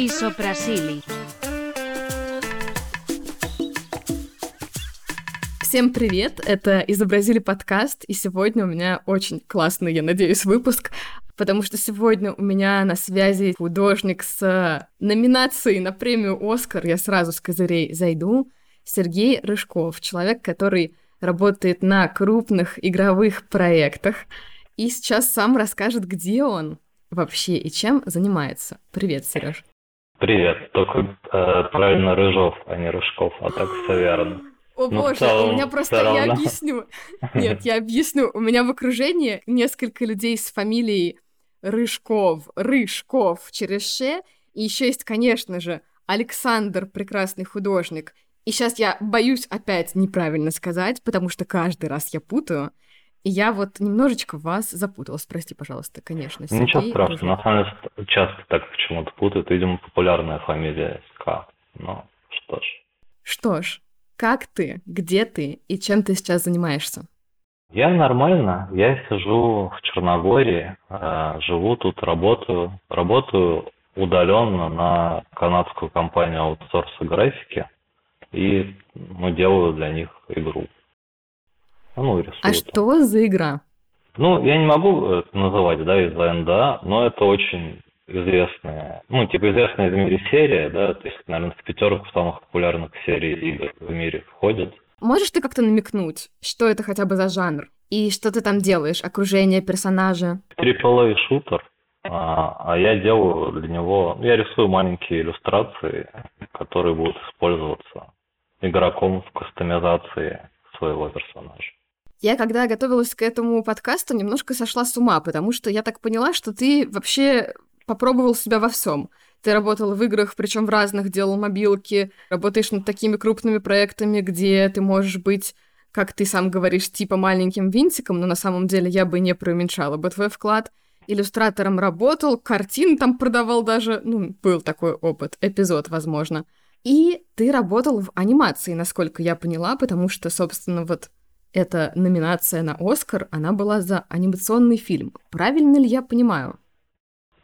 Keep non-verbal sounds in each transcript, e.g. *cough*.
Исопрасили. Всем привет! Это «Изобразили подкаст», и сегодня у меня очень классный, я надеюсь, выпуск, потому что сегодня у меня на связи художник с номинацией на премию «Оскар», я сразу с козырей зайду, Сергей Рыжков, человек, который работает на крупных игровых проектах, и сейчас сам расскажет, где он вообще и чем занимается. Привет, Сереж. Привет, только э, правильно Рыжов, а не Рыжков, а так все верно. О Ну, боже, целом- у меня просто, я объясню. *laughs* Нет, я объясню. У меня в окружении несколько людей с фамилией Рыжков, Рыжков через Ше. И еще есть, конечно же, Александр, прекрасный художник. И сейчас я боюсь опять неправильно сказать, потому что каждый раз я путаю. И я вот немножечко вас запуталась. Прости, пожалуйста, конечно. Ничего Сергей страшного, Рыжков. на самом деле ст- часто так почему-то путают, видимо, популярная фамилия К. Ну, что ж. Что ж, как ты, где ты и чем ты сейчас занимаешься? Я нормально, я сижу в Черногории, э, живу тут, работаю, работаю удаленно на канадскую компанию аутсорса графики и ну, делаю для них игру. Ну, рисую. А что за игра? Ну, я не могу это называть, да, из-за НДА, но это очень известная, ну, типа известная в мире серия, да, то есть, наверное, в пятерку самых популярных серий игр в мире входит. Можешь ты как-то намекнуть, что это хотя бы за жанр? И что ты там делаешь? Окружение, персонажа? AAA шутер, а, а я делаю для него, я рисую маленькие иллюстрации, которые будут использоваться игроком в кастомизации своего персонажа. Я, когда готовилась к этому подкасту, немножко сошла с ума, потому что я так поняла, что ты вообще попробовал себя во всем. Ты работал в играх, причем в разных, делал мобилки, работаешь над такими крупными проектами, где ты можешь быть, как ты сам говоришь, типа маленьким винтиком, но на самом деле я бы не преуменьшала бы твой вклад. Иллюстратором работал, картин там продавал даже, ну, был такой опыт, эпизод, возможно. И ты работал в анимации, насколько я поняла, потому что, собственно, вот эта номинация на Оскар, она была за анимационный фильм. Правильно ли я понимаю?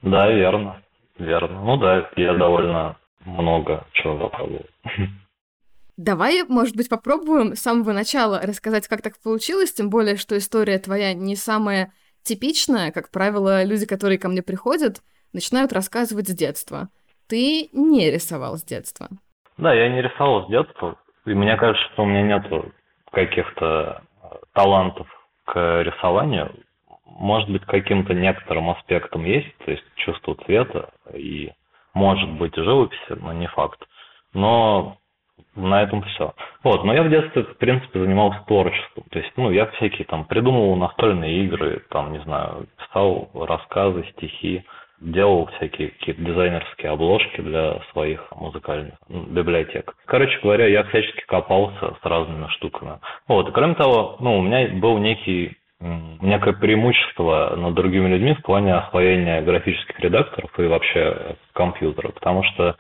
Да, верно, верно. Ну да, я довольно много чего попробовал. Давай, может быть, попробуем с самого начала рассказать, как так получилось, тем более, что история твоя не самая типичная. Как правило, люди, которые ко мне приходят, начинают рассказывать с детства. Ты не рисовал с детства. Да, я не рисовал с детства, и мне кажется, что у меня нету каких-то э, талантов к рисованию. Может быть, каким-то некоторым аспектом есть, то есть чувство цвета и, может быть, живописи, но не факт. Но на этом все. Вот, но я в детстве, в принципе, занимался творчеством. То есть, ну, я всякие там придумывал настольные игры, там, не знаю, писал рассказы, стихи, делал всякие какие-то дизайнерские обложки для своих музыкальных м, библиотек. Короче говоря, я всячески копался с разными штуками. Вот, кроме того, ну, у меня был некий некое преимущество над другими людьми в плане освоения графических редакторов и вообще компьютера, потому что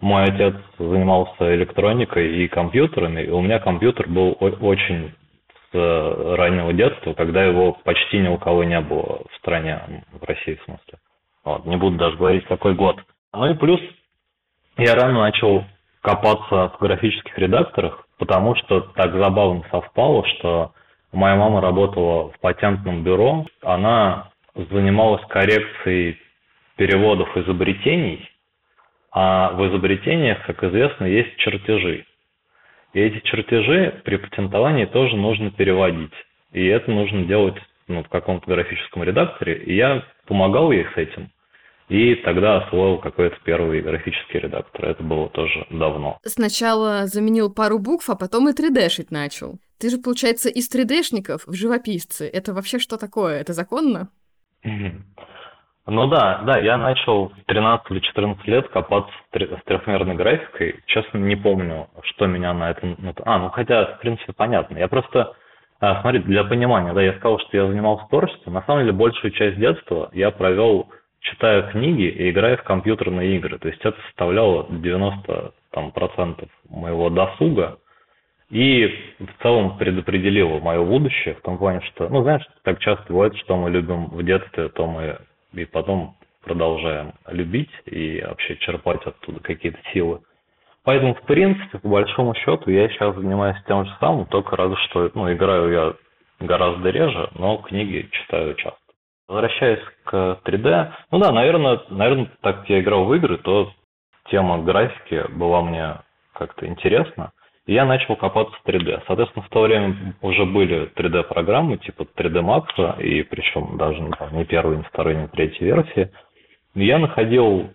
мой отец занимался электроникой и компьютерами, и у меня компьютер был очень с раннего детства, когда его почти ни у кого не было в стране, в России в смысле. Вот, не буду даже говорить, какой год. Ну и плюс я рано начал копаться в графических редакторах, потому что так забавно совпало, что моя мама работала в патентном бюро, она занималась коррекцией переводов изобретений, а в изобретениях, как известно, есть чертежи. И эти чертежи при патентовании тоже нужно переводить. И это нужно делать ну, в каком-то графическом редакторе. И я помогал ей с этим. И тогда освоил какой-то первый графический редактор. Это было тоже давно. Сначала заменил пару букв, а потом и 3D-шить начал. Ты же, получается, из 3D-шников в живописцы. Это вообще что такое? Это законно? Ну да, да, я начал в 13 или 14 лет копаться с тре- с трехмерной графикой. Честно, не помню, что меня на этом... нат- А, ну хотя, в принципе, понятно. Я просто... а, смотри, для понимания, да, я сказал, что я занимался творчеством. На самом деле, большую часть детства я провел, читая книги и играя в компьютерные игры. То есть это составляло 90 там, процентов моего досуга. И в целом предопределило мое будущее в том плане, что, ну, знаешь, так часто бывает, что мы любим в детстве, то мы и потом продолжаем любить и вообще черпать оттуда какие-то силы. Поэтому, в принципе, по большому счету, я сейчас занимаюсь тем же самым, только разве что, ну, играю я гораздо реже, но книги читаю часто. Возвращаясь к 3D, ну да, наверное, наверное, так как я играл в игры, то тема графики была мне как-то интересна. И я начал копаться в 3D. Соответственно, в то время уже были 3D-программы, типа 3D Max, и причем даже ну, не первой, не второй, не третьей версии. И я находил,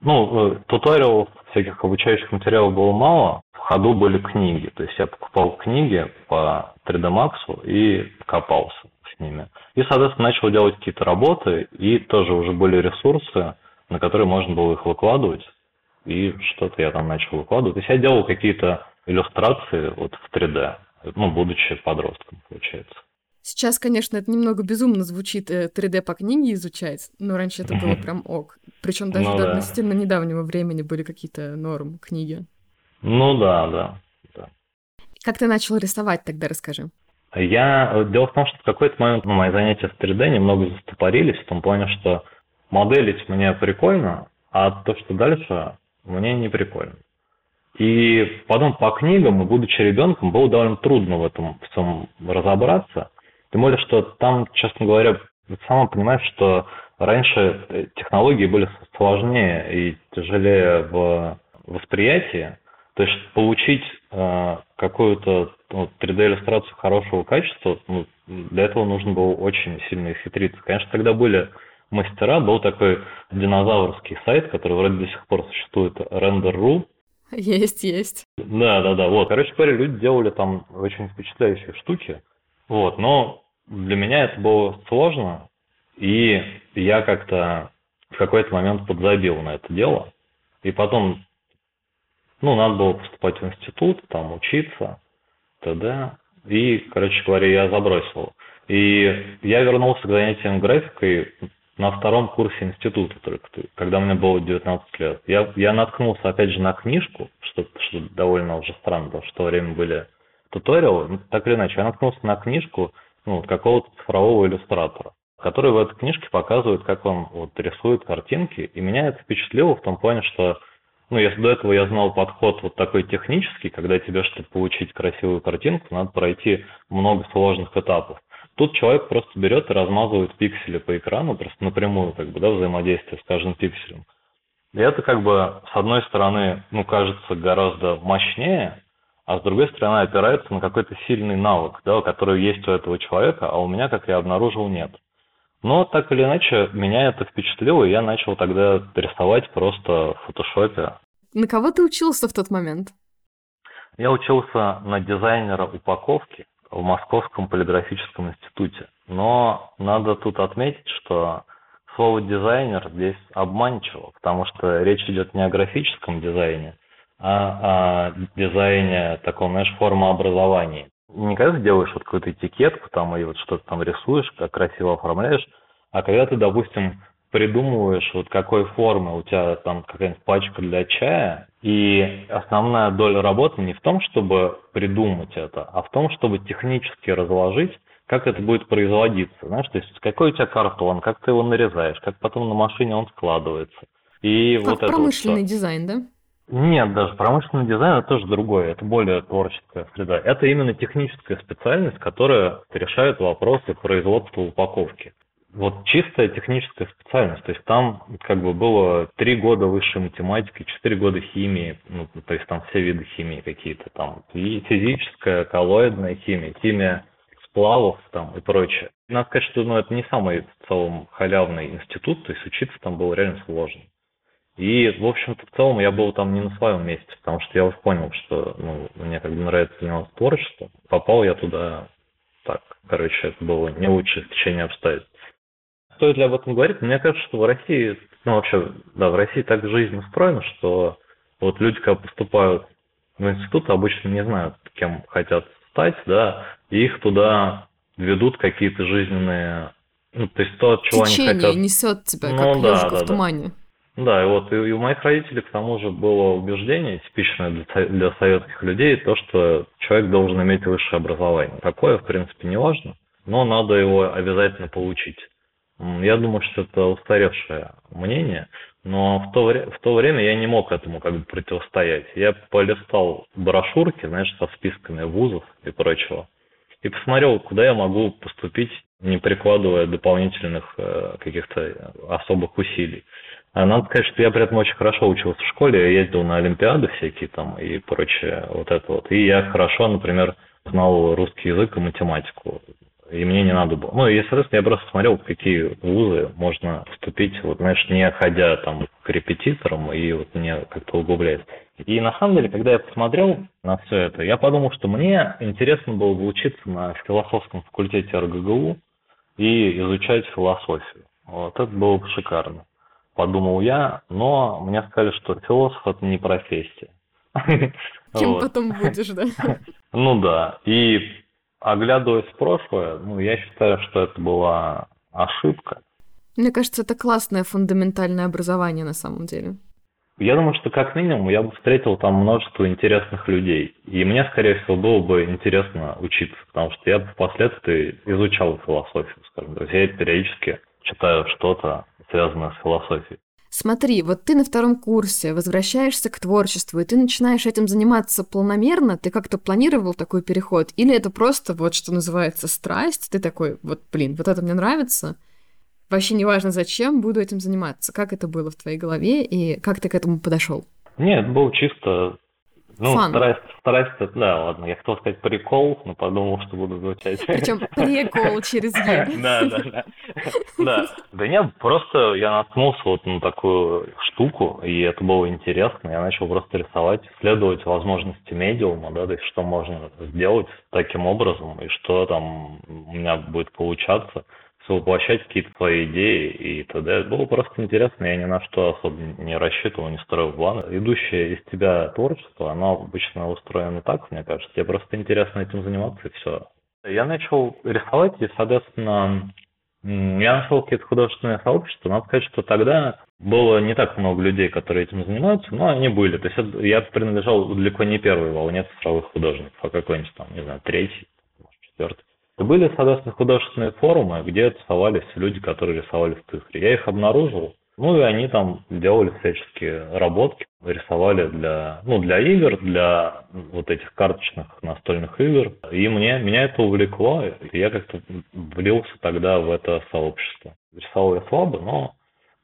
ну, э, туториалов, всяких обучающих материалов было мало, в ходу были книги. То есть я покупал книги по 3D Max и копался с ними. И, соответственно, начал делать какие-то работы, и тоже уже были ресурсы, на которые можно было их выкладывать и что-то я там начал выкладывать. То есть я делал какие-то иллюстрации вот в 3D, ну, будучи подростком, получается. Сейчас, конечно, это немного безумно звучит 3D э, по книге изучать, но раньше это было прям ок. Причем даже ну, до да. относительно недавнего времени были какие-то норм книги. Ну да, да, да. Как ты начал рисовать тогда, расскажи. Я... Дело в том, что в какой-то момент ну, мои занятия в 3D немного застопорились, в том плане, что моделить мне прикольно, а то, что дальше, мне не прикольно. И потом по книгам, будучи ребенком, было довольно трудно в этом всем разобраться. Тем более, что там, честно говоря, сама понимаешь, что раньше технологии были сложнее и тяжелее в восприятии. То есть получить э, какую-то ну, 3D-иллюстрацию хорошего качества, ну, для этого нужно было очень сильно хитриться. Конечно, тогда были мастера, был такой динозаврский сайт, который вроде до сих пор существует, Render.ru. Есть, есть. Да, да, да. Вот, короче говоря, люди делали там очень впечатляющие штуки. Вот, но для меня это было сложно, и я как-то в какой-то момент подзабил на это дело. И потом, ну, надо было поступать в институт, там учиться, т.д. И, короче говоря, я забросил. И я вернулся к занятиям графикой на втором курсе института только, когда мне было 19 лет. Я, я наткнулся, опять же, на книжку, что, что довольно уже странно, потому что в то время были туториалы, ну, так или иначе, я наткнулся на книжку ну, какого-то цифрового иллюстратора, который в этой книжке показывает, как он вот, рисует картинки, и меня это впечатлило в том плане, что ну, если до этого я знал подход вот такой технический, когда тебе, чтобы получить красивую картинку, надо пройти много сложных этапов. Тут человек просто берет и размазывает пиксели по экрану, просто напрямую, как бы, да, взаимодействие с каждым пикселем. И это как бы, с одной стороны, ну, кажется гораздо мощнее, а с другой стороны опирается на какой-то сильный навык, да, который есть у этого человека, а у меня, как я обнаружил, нет. Но так или иначе, меня это впечатлило, и я начал тогда рисовать просто в фотошопе. На кого ты учился в тот момент? Я учился на дизайнера упаковки, в Московском полиграфическом институте. Но надо тут отметить, что слово дизайнер здесь обманчиво, потому что речь идет не о графическом дизайне, а о дизайне таком, знаешь, формообразовании. Не когда ты делаешь вот какую-то этикетку там и вот что-то там рисуешь, как красиво оформляешь, а когда ты, допустим, придумываешь, вот какой формы у тебя там какая-нибудь пачка для чая, и основная доля работы не в том, чтобы придумать это, а в том, чтобы технически разложить, как это будет производиться. Знаешь, то есть какой у тебя картон, как ты его нарезаешь, как потом на машине он складывается. И как вот промышленный это вот, дизайн, да? Нет, даже промышленный дизайн это тоже другое, это более творческая среда. Это именно техническая специальность, которая решает вопросы производства упаковки вот чистая техническая специальность. То есть там как бы было три года высшей математики, четыре года химии, ну, то есть там все виды химии какие-то там, и физическая, коллоидная химия, химия сплавов там и прочее. Надо сказать, что ну, это не самый в целом халявный институт, то есть учиться там было реально сложно. И, в общем-то, в целом я был там не на своем месте, потому что я уже понял, что ну, мне как бы нравится заниматься творчеством. Попал я туда так. Короче, это было не лучшее течение обстоятельств. Стоит ли об этом говорить? Мне кажется, что в России, ну вообще, да, в России так жизнь устроена, что вот люди, когда поступают в институт, обычно не знают, кем хотят стать, да, и их туда ведут какие-то жизненные, ну, то есть то, от чего Течение они хотят. несет тебя, ну, как да, да, в тумане. Да. И вот и, у моих родителей к тому же было убеждение, типичное для, советских людей, то, что человек должен иметь высшее образование. Какое, в принципе, не важно, но надо его обязательно получить. Я думаю, что это устаревшее мнение, но в то, в то время я не мог этому как бы противостоять. Я полистал брошюрки, знаешь, со списками вузов и прочего, и посмотрел, куда я могу поступить, не прикладывая дополнительных э, каких-то особых усилий. Надо сказать, что я при этом очень хорошо учился в школе, я ездил на олимпиады всякие там и прочее, вот это вот. И я хорошо, например, знал русский язык и математику и мне не надо было. Ну, и, соответственно, я просто смотрел, в какие вузы можно вступить, вот, знаешь, не ходя там к репетиторам и вот мне как-то углубляясь. И на самом деле, когда я посмотрел на все это, я подумал, что мне интересно было бы учиться на философском факультете РГГУ и изучать философию. Вот это было бы шикарно, подумал я, но мне сказали, что философ это не профессия. Кем потом будешь, да? *laughs* Ну да. И оглядываясь в прошлое, ну, я считаю, что это была ошибка. Мне кажется, это классное фундаментальное образование на самом деле. Я думаю, что как минимум я бы встретил там множество интересных людей. И мне, скорее всего, было бы интересно учиться, потому что я впоследствии изучал философию, скажем. То есть я периодически читаю что-то, связанное с философией. Смотри, вот ты на втором курсе возвращаешься к творчеству, и ты начинаешь этим заниматься планомерно, ты как-то планировал такой переход, или это просто вот что называется страсть, ты такой, вот блин, вот это мне нравится, вообще неважно зачем, буду этим заниматься. Как это было в твоей голове и как ты к этому подошел? Нет, был чисто ну, Фан. стараюсь, стараюсь, да, ладно, я хотел сказать прикол, но подумал, что буду звучать. Причем *laughs* прикол через «е». Да, да, да. Да, да нет, просто я наткнулся вот на такую штуку, и это было интересно. Я начал просто рисовать, исследовать возможности медиума, да, то есть что можно сделать таким образом, и что там у меня будет получаться воплощать какие-то свои идеи и т.д. Было просто интересно, я ни на что особо не рассчитывал, не строил планы. Идущее из тебя творчество, оно обычно устроено так, мне кажется. Тебе просто интересно этим заниматься и все. Я начал рисовать, и, соответственно, я нашел какие-то художественные сообщества. Надо сказать, что тогда было не так много людей, которые этим занимаются, но они были. То есть я принадлежал далеко не первой волне цифровых художников, а какой-нибудь там, не знаю, третий, четвертый. Были, соответственно, художественные форумы, где рисовались люди, которые рисовали в цифре. Я их обнаружил, ну и они там делали всяческие работки, рисовали для, ну, для игр, для вот этих карточных настольных игр. И мне, меня это увлекло, и я как-то влился тогда в это сообщество. Рисовал я слабо, но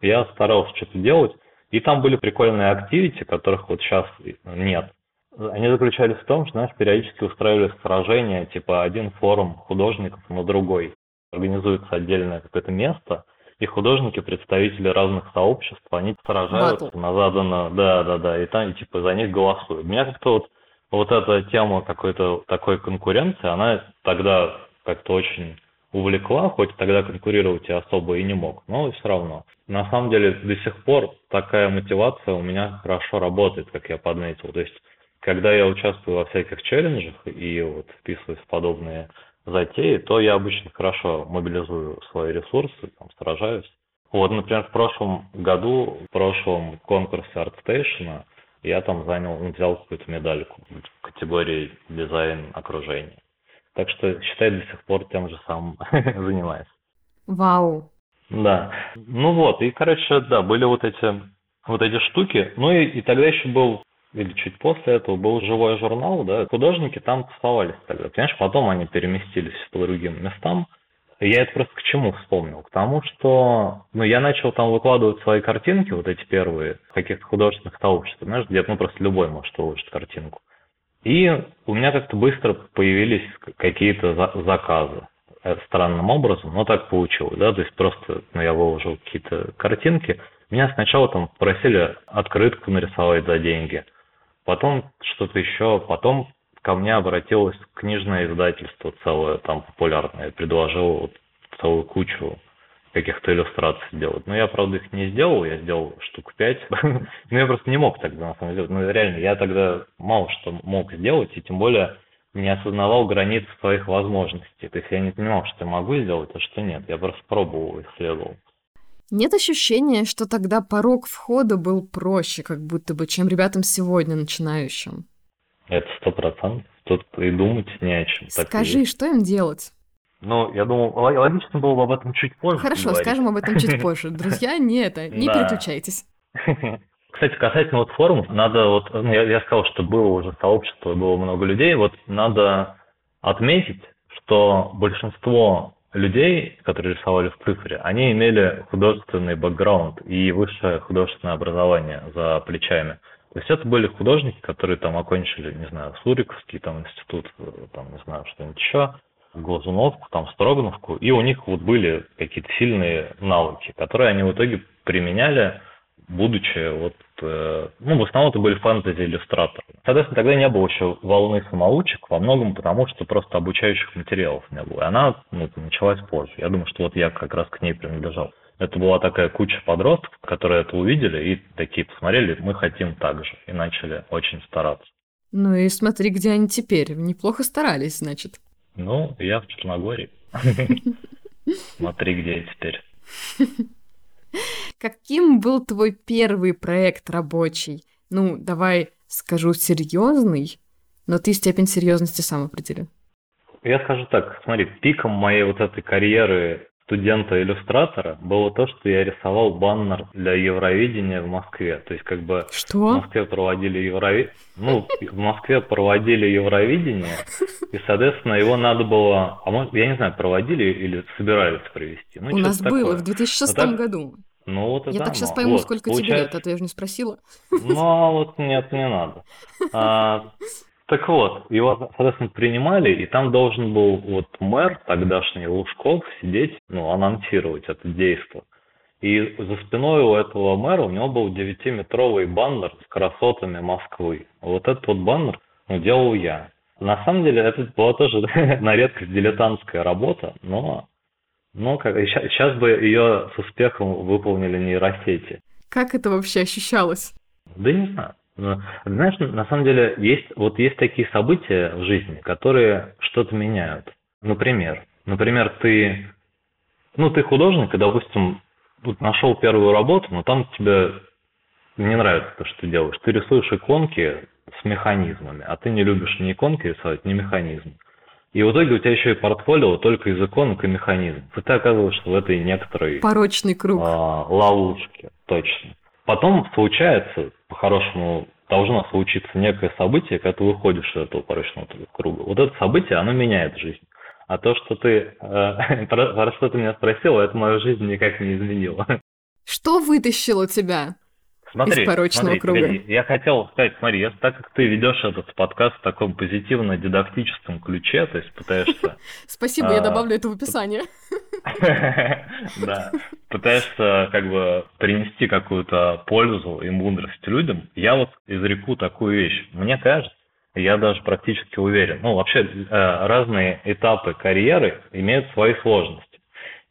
я старался что-то делать. И там были прикольные активити, которых вот сейчас нет. Они заключались в том, что, знаешь, периодически устраивались сражения, типа один форум художников на другой. Организуется отдельное какое-то место, и художники, представители разных сообществ, они сражаются Батл. на заданное, да, да, да, и там, и, типа, за них голосуют. Меня как-то вот, вот эта тема какой-то такой конкуренции, она тогда как-то очень увлекла, хоть тогда конкурировать я особо и не мог, но все равно. На самом деле до сих пор такая мотивация у меня хорошо работает, как я подметил. То есть когда я участвую во всяких челленджах и вот вписываюсь в подобные затеи, то я обычно хорошо мобилизую свои ресурсы, там, сражаюсь. Вот, например, в прошлом году, в прошлом конкурсе ArtStation я там занял, ну, взял какую-то медальку в категории дизайн окружения. Так что, считай, до сих пор тем же самым *laughs* занимаюсь. Вау. Да. Ну вот, и, короче, да, были вот эти вот эти штуки. Ну и, и тогда еще был или чуть после этого был живой журнал, да, художники там тусовались тогда. Понимаешь, потом они переместились по другим местам. Я это просто к чему вспомнил? К тому, что ну, я начал там выкладывать свои картинки, вот эти первые, в каких-то художественных сообществах, знаешь, где ну, просто любой может выложить картинку. И у меня как-то быстро появились какие-то за- заказы э, странным образом, но так получилось, да, то есть просто ну, я выложил какие-то картинки, меня сначала там просили открытку нарисовать за деньги, потом что-то еще, потом ко мне обратилось книжное издательство целое, там популярное, предложило вот целую кучу каких-то иллюстраций сделать. Но я, правда, их не сделал, я сделал штук пять. *laughs* Но я просто не мог тогда, на самом деле. Ну, реально, я тогда мало что мог сделать, и тем более не осознавал границ своих возможностей. То есть я не понимал, что я могу сделать, а что нет. Я просто пробовал, исследовал. Нет ощущения, что тогда порог входа был проще, как будто бы, чем ребятам сегодня начинающим? Это сто процентов. Тут и думать не о чем. Скажи, что им делать? Ну, я думал, логично было бы об этом чуть позже Хорошо, говорить. скажем об этом чуть позже. *laughs* Друзья, не это, не Да. переключайтесь. *laughs* Кстати, касательно вот форумов, надо вот, ну, я, я сказал, что было уже сообщество, было много людей, вот надо отметить, что большинство людей, которые рисовали в цифре, они имели художественный бэкграунд и высшее художественное образование за плечами. То есть это были художники, которые там окончили, не знаю, Суриковский там институт, там, не знаю, что-нибудь еще, Глазуновку, там, Строгановку, и у них вот были какие-то сильные навыки, которые они в итоге применяли, будучи вот, э, ну, в основном это были фэнтези-иллюстраторы. Соответственно, тогда не было еще волны самоучек, во многом потому, что просто обучающих материалов не было. И она ну, началась позже. Я думаю, что вот я как раз к ней принадлежал. Это была такая куча подростков, которые это увидели и такие посмотрели, мы хотим так же, и начали очень стараться. Ну и смотри, где они теперь. Неплохо старались, значит. Ну, я в Черногории. *laughs* Смотри, где я теперь. *laughs* Каким был твой первый проект рабочий? Ну, давай скажу серьезный, но ты степень серьезности сам определи. Я скажу так, смотри, пиком моей вот этой карьеры студента-иллюстратора было то, что я рисовал баннер для Евровидения в Москве. То есть как бы в Что? Москве проводили Евровидение, ну, в Москве проводили Евровидение, и, соответственно, его надо было, а может, я не знаю, проводили или собирались провести. Ну, У нас что-то было такое. в 2006 Вот так- году. Ну, вот Я да, так сейчас пойму, вот, сколько тебе получается- лет, а то я же не спросила. Ну, а вот нет, не надо. А, так вот, его, соответственно, принимали, и там должен был вот мэр тогдашний Лужков сидеть, ну, анонсировать это действо. И за спиной у этого мэра у него был 9-метровый баннер с красотами Москвы. Вот этот вот баннер ну, делал я. На самом деле, это была тоже *laughs* на редкость дилетантская работа, но, но как, сейчас бы ее с успехом выполнили нейросети. Как это вообще ощущалось? Да не знаю. Знаешь, на самом деле есть вот есть такие события в жизни, которые что-то меняют. Например, например, ты, ну ты художник, и, допустим, вот нашел первую работу, но там тебе не нравится то, что ты делаешь. Ты рисуешь иконки с механизмами, а ты не любишь ни иконки рисовать, ни механизм. И в итоге у тебя еще и портфолио только из иконок и механизмов. И ты оказываешься в этой некоторой Порочный круг. а, ловушки, точно. Потом случается, по-хорошему, должно случиться некое событие, когда ты выходишь из этого порочного круга. Вот это событие, оно меняет жизнь. А то, что ты, э, *laughs* про, про что ты меня спросила, это мою жизнь никак не изменило. *laughs* Что вытащило тебя? Смотри, Из порочного смотри, круга. погоди. Я хотел сказать, смотри, я, так как ты ведешь этот подкаст в таком позитивно-дидактическом ключе, то есть пытаешься *laughs* Спасибо, я А, добавлю это в описание. *laughs* Да. Пытаешься как бы принести какую-то пользу и мудрость людям. Я вот изреку такую вещь. Мне кажется, я даже практически уверен. Ну, вообще, э, разные этапы карьеры имеют свои сложности.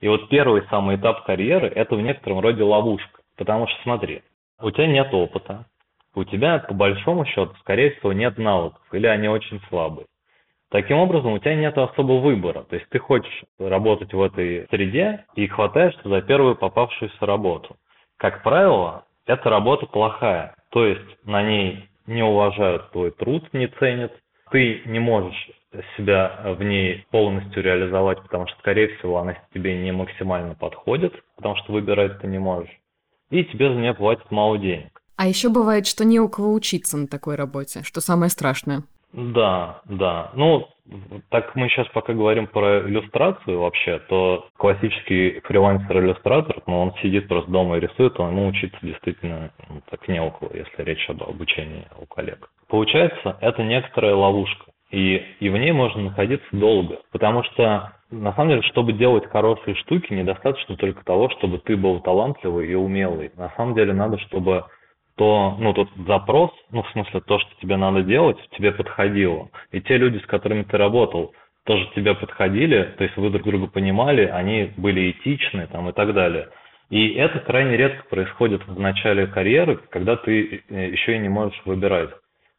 И вот первый самый этап карьеры – это в некотором роде ловушка. Потому что, смотри, у тебя нет опыта, у тебя, по большому счету, скорее всего, нет навыков, или они очень слабые. Таким образом, у тебя нет особого выбора. То есть ты хочешь работать в этой среде и хватаешься за первую попавшуюся работу. Как правило, эта работа плохая. То есть на ней не уважают твой труд, не ценят. Ты не можешь себя в ней полностью реализовать, потому что, скорее всего, она тебе не максимально подходит, потому что выбирать ты не можешь. И тебе за нее платят мало денег. А еще бывает, что не у кого учиться на такой работе, что самое страшное. Да, да. Ну, так мы сейчас пока говорим про иллюстрацию вообще, то классический фрилансер-иллюстратор, ну, он сидит просто дома и рисует, а ему учиться действительно ну, так не около, если речь об обучении у коллег. Получается, это некоторая ловушка, и, и в ней можно находиться долго, потому что, на самом деле, чтобы делать хорошие штуки, недостаточно только того, чтобы ты был талантливый и умелый. На самом деле, надо, чтобы то, ну, тот запрос, ну, в смысле, то, что тебе надо делать, тебе подходило. И те люди, с которыми ты работал, тоже тебе подходили, то есть вы друг друга понимали, они были этичны там и так далее. И это крайне редко происходит в начале карьеры, когда ты э, еще и не можешь выбирать.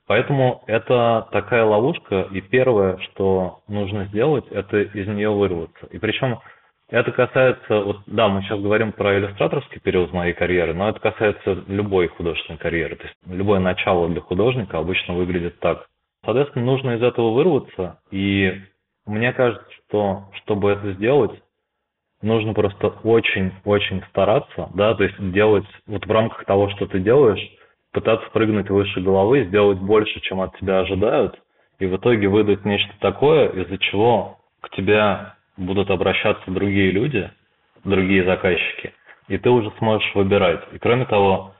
Поэтому это такая ловушка, и первое, что нужно сделать, это из нее вырваться. И причем это касается, вот, да, мы сейчас говорим про иллюстраторский период моей карьеры, но это касается любой художественной карьеры. То есть любое начало для художника обычно выглядит так. Соответственно, нужно из этого вырваться и Мне кажется, что чтобы это сделать, нужно просто очень-очень стараться, да, то есть делать вот в рамках того, что ты делаешь, пытаться прыгнуть выше головы, сделать больше, чем от тебя ожидают, и в итоге выдать нечто такое, из-за чего к тебе будут обращаться другие люди, другие заказчики, и ты уже сможешь выбирать. И кроме того,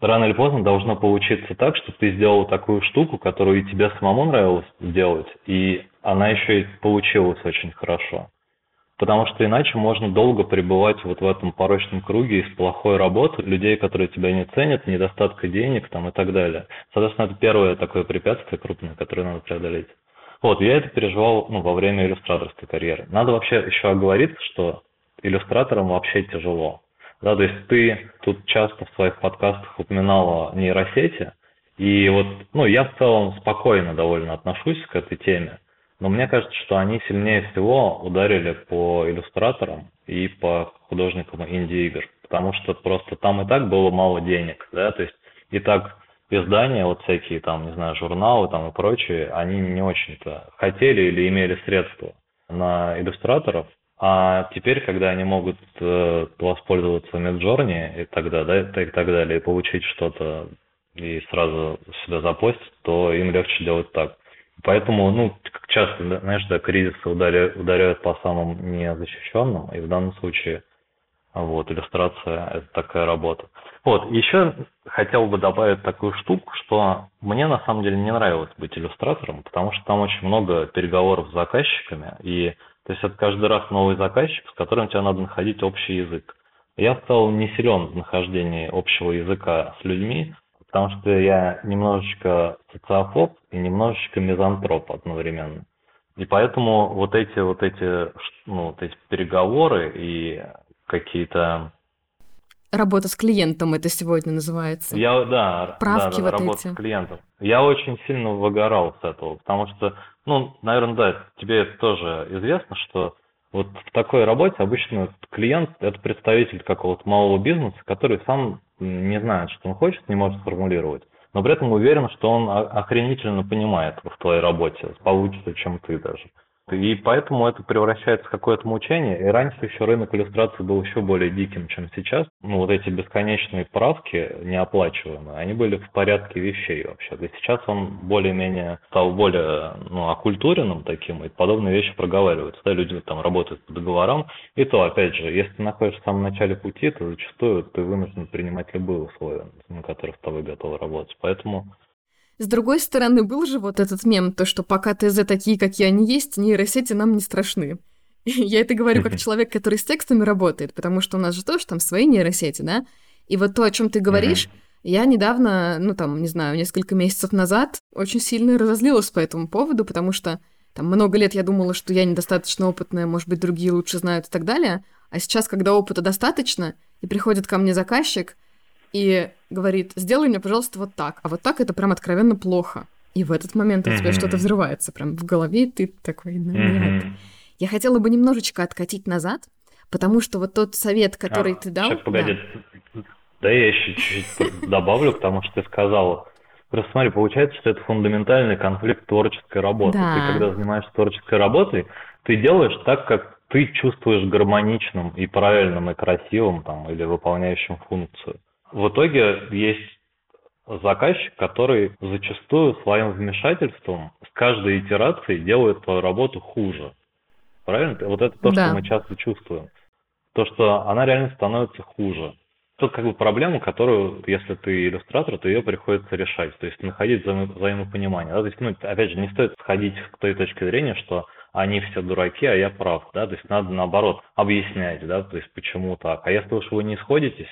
рано или поздно должно получиться так, что ты сделал такую штуку, которую и тебе самому нравилось сделать, и она еще и получилась очень хорошо. Потому что иначе можно долго пребывать вот в этом порочном круге из плохой работы, людей, которые тебя не ценят, недостатка денег там и так далее. Соответственно, это первое такое препятствие крупное, которое надо преодолеть. Вот, я это переживал ну, во время иллюстраторской карьеры. Надо вообще еще оговориться, что иллюстраторам вообще тяжело. Да, то есть ты тут часто в своих подкастах упоминала нейросети, и вот, ну, я в целом спокойно довольно отношусь к этой теме, но мне кажется, что они сильнее всего ударили по иллюстраторам и по художникам инди-игр, потому что просто там и так было мало денег, да, то есть и так издания, вот всякие там, не знаю, журналы там и прочие, они не очень-то хотели или имели средства на иллюстраторов, а теперь, когда они могут э, воспользоваться Midjourney и тогда, да, и так далее, и получить что-то и сразу себя запостить, то им легче делать так. Поэтому, ну, часто, знаешь, да, кризисы ударяют, ударяют по самым незащищенным, и в данном случае вот, иллюстрация – это такая работа. Вот, еще хотел бы добавить такую штуку, что мне на самом деле не нравилось быть иллюстратором, потому что там очень много переговоров с заказчиками, и то есть это каждый раз новый заказчик, с которым тебе надо находить общий язык. Я целом не силен в нахождении общего языка с людьми, потому что я немножечко социофоб и немножечко мизантроп одновременно. И поэтому вот эти вот эти, ну, вот эти переговоры и какие-то Работа с клиентом это сегодня называется. Я, да, Правки да, да, вот работа эти. с клиентом. Я очень сильно выгорал с этого, потому что, ну, наверное, да, тебе это тоже известно, что вот в такой работе обычно клиент – это представитель какого-то малого бизнеса, который сам не знает, что он хочет, не может сформулировать, но при этом уверен, что он охренительно понимает в твоей работе, получше, чем ты даже. И поэтому это превращается в какое-то мучение. И раньше еще рынок иллюстрации был еще более диким, чем сейчас. Ну, вот эти бесконечные правки неоплачиваемые, они были в порядке вещей вообще. И сейчас он более-менее стал более ну, оккультуренным таким, и подобные вещи проговариваются. Да, люди там работают по договорам. И то, опять же, если ты находишься в самом начале пути, то зачастую ты вынужден принимать любые условия, на которых с тобой готовы работать. Поэтому с другой стороны, был же вот этот мем, то, что пока ТЗ такие, какие они есть, нейросети нам не страшны. *laughs* Я это говорю как человек, который с текстами работает, потому что у нас же тоже там свои нейросети, да? И вот то, о чем ты говоришь, я недавно, ну там, не знаю, несколько месяцев назад очень сильно разозлилась по этому поводу, потому что там много лет я думала, что я недостаточно опытная, может быть, другие лучше знают и так далее. А сейчас, когда опыта достаточно, и приходит ко мне заказчик, и говорит, сделай мне, пожалуйста, вот так. А вот так это прям откровенно плохо. И в этот момент у тебя mm-hmm. что-то взрывается прям в голове, и ты такой, ну нет. Mm-hmm. Я хотела бы немножечко откатить назад, потому что вот тот совет, который а, ты дал... Сейчас, погоди. Да. да, я еще чуть-чуть добавлю к тому, что ты сказала. Просто смотри, получается, что это фундаментальный конфликт творческой работы. Да. Ты когда занимаешься творческой работой, ты делаешь так, как ты чувствуешь гармоничным и правильным и красивым там, или выполняющим функцию. В итоге есть заказчик, который зачастую своим вмешательством с каждой итерацией делает твою работу хуже. Правильно? Вот это то, да. что мы часто чувствуем. То, что она реально становится хуже. Тут как бы проблема, которую, если ты иллюстратор, то ее приходится решать. То есть находить взаимо взаимопонимание. Да? То есть, ну, опять же, не стоит сходить к той точке зрения, что они все дураки, а я прав. Да? То есть надо наоборот объяснять, да, то есть почему так. А если уж вы не сходитесь,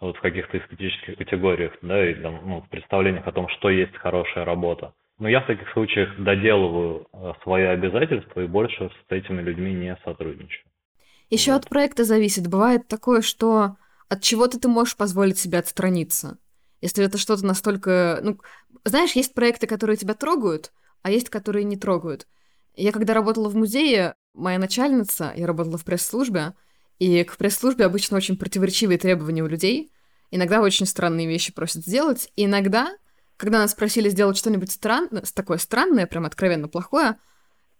вот в каких-то эстетических категориях, да, и там, ну, в представлениях о том, что есть хорошая работа. Но я в таких случаях доделываю э, свои обязательства и больше с этими людьми не сотрудничаю. Еще вот. от проекта зависит. Бывает такое, что от чего-то ты можешь позволить себе отстраниться. Если это что-то настолько... Ну, знаешь, есть проекты, которые тебя трогают, а есть, которые не трогают. Я когда работала в музее, моя начальница, я работала в пресс-службе, и к пресс-службе обычно очень противоречивые требования у людей. Иногда очень странные вещи просят сделать. И иногда, когда нас просили сделать что-нибудь странное, такое странное, прям откровенно плохое,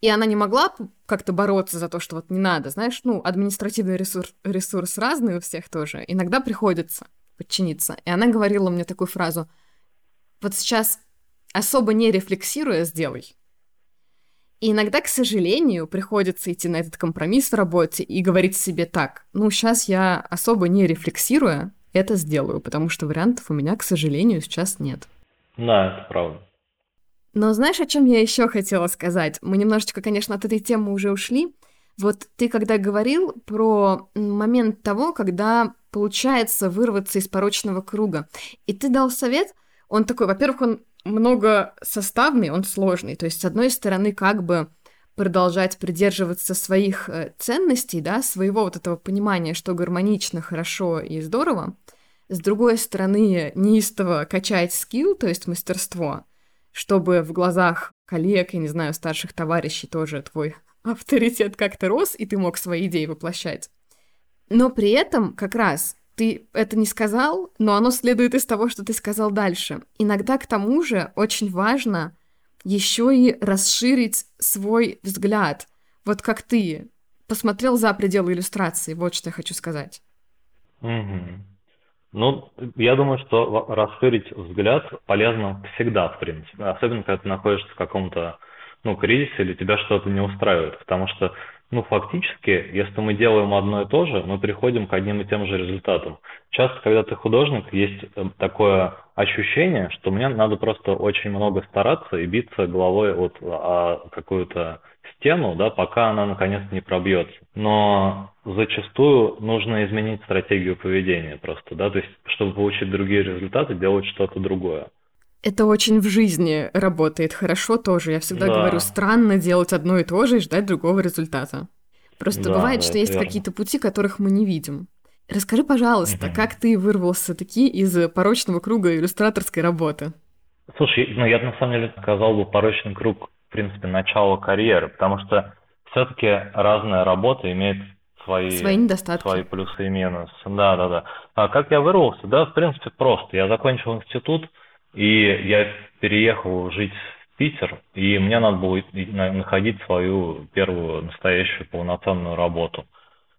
И она не могла как-то бороться за то, что вот не надо. Знаешь, ну, административный ресурс, ресурс разный у всех тоже. Иногда приходится подчиниться. И она говорила мне такую фразу. Вот сейчас особо не рефлексируя, сделай. И иногда, к сожалению, приходится идти на этот компромисс в работе и говорить себе так, ну, сейчас я особо не рефлексируя это сделаю, потому что вариантов у меня, к сожалению, сейчас нет. Да, это правда. Но знаешь, о чем я еще хотела сказать? Мы немножечко, конечно, от этой темы уже ушли. Вот ты когда говорил про момент того, когда получается вырваться из порочного круга, и ты дал совет, он такой, во-первых, он многосоставный, он сложный. То есть, с одной стороны, как бы продолжать придерживаться своих э, ценностей, да, своего вот этого понимания, что гармонично, хорошо и здорово. С другой стороны, неистово качать скилл, то есть мастерство, чтобы в глазах коллег, я не знаю, старших товарищей тоже твой *laughs* авторитет как-то рос, и ты мог свои идеи воплощать. Но при этом как раз ты это не сказал, но оно следует из того, что ты сказал дальше. Иногда к тому же очень важно еще и расширить свой взгляд. Вот как ты посмотрел за пределы иллюстрации, вот что я хочу сказать. Угу. Ну, я думаю, что расширить взгляд полезно всегда, в принципе. Особенно, когда ты находишься в каком-то ну, кризисе или тебя что-то не устраивает. Потому что ну, фактически, если мы делаем одно и то же, мы приходим к одним и тем же результатам. Часто, когда ты художник, есть э, такое ощущение, что мне надо просто очень много стараться и биться головой вот о какую-то стену, да, пока она наконец не пробьется. Но зачастую нужно изменить стратегию поведения просто, да, то есть, чтобы получить другие результаты, делать что-то другое. Это очень в жизни работает хорошо тоже. Я всегда да. говорю, странно делать одно и то же и ждать другого результата. Просто да, бывает, что есть какие-то пути, которых мы не видим. Расскажи, пожалуйста, угу. как ты вырвался таки из порочного круга иллюстраторской работы? Слушай, ну я на самом деле сказал бы порочный круг, в принципе, начала карьеры, потому что все-таки разная работа имеет свои, свои недостатки. Свои плюсы и минусы. Да, да, да. А как я вырвался? Да, в принципе, просто. Я закончил институт, и я переехал жить в Питер, и мне надо было находить свою первую настоящую полноценную работу.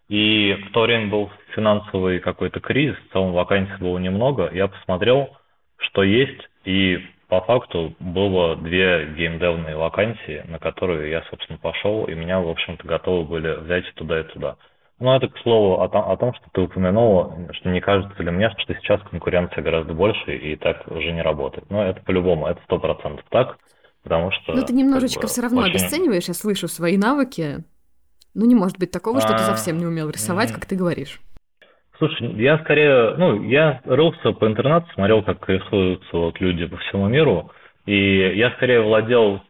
И в то время был финансовый какой-то кризис, в целом вакансий было немного. Я посмотрел, что есть, и по факту было две геймдевные вакансии, на которые я, собственно, пошел, и меня, в общем-то, готовы были взять и туда, и туда. Ну, это, к слову, о том, о том, что ты упомянула, что не кажется ли мне, что сейчас конкуренция гораздо больше и так уже не работает. Но это по-любому, это сто процентов так, потому что... Ну, ты немножечко как бы, все равно очень... обесцениваешь, я слышу свои навыки. Ну, не может быть такого, что ты а, совсем не умел рисовать, как ты говоришь. Слушай, я скорее, ну, я рылся по интернету, смотрел, как рисуются вот люди по всему миру, и я скорее владел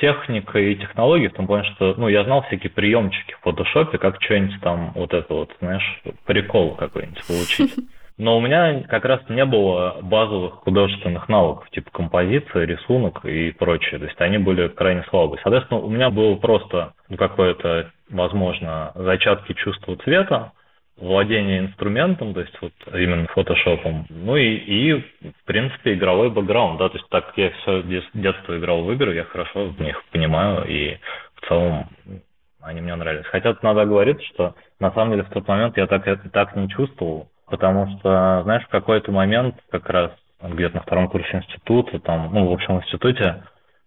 техника и технологии в том плане, что, ну, я знал всякие приемчики в фотошопе, как что-нибудь там, вот это вот, знаешь, прикол какой-нибудь получить. *laughs* Но у меня как раз не было базовых художественных навыков, типа композиция, рисунок и прочее. То есть они были крайне слабые. Соответственно, у меня было просто ну, какое-то, возможно, зачатки чувства цвета, владение инструментом, то есть вот именно фотошопом, ну и, и в принципе игровой бэкграунд, да, то есть так как я все детство играл в игры, я хорошо в них понимаю и в целом они мне нравились. Хотя надо говорить, что на самом деле в тот момент я так, так не чувствовал, потому что, знаешь, в какой-то момент как раз где-то на втором курсе института, там, ну, в общем, институте,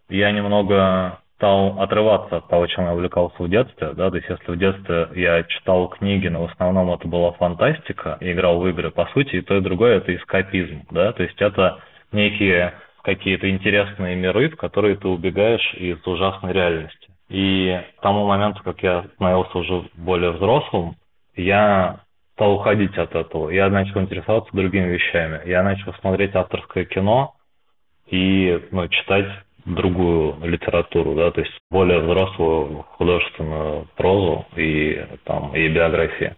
я немного стал отрываться от того, чем я увлекался в детстве, да, то есть если в детстве я читал книги, но в основном это была фантастика, и играл в игры, по сути, и то, и другое это эскапизм, да, то есть это некие какие-то интересные миры, в которые ты убегаешь из ужасной реальности. И к тому моменту, как я становился уже более взрослым, я стал уходить от этого. Я начал интересоваться другими вещами. Я начал смотреть авторское кино и ну, читать другую литературу, да, то есть более взрослую художественную прозу и там и биографии.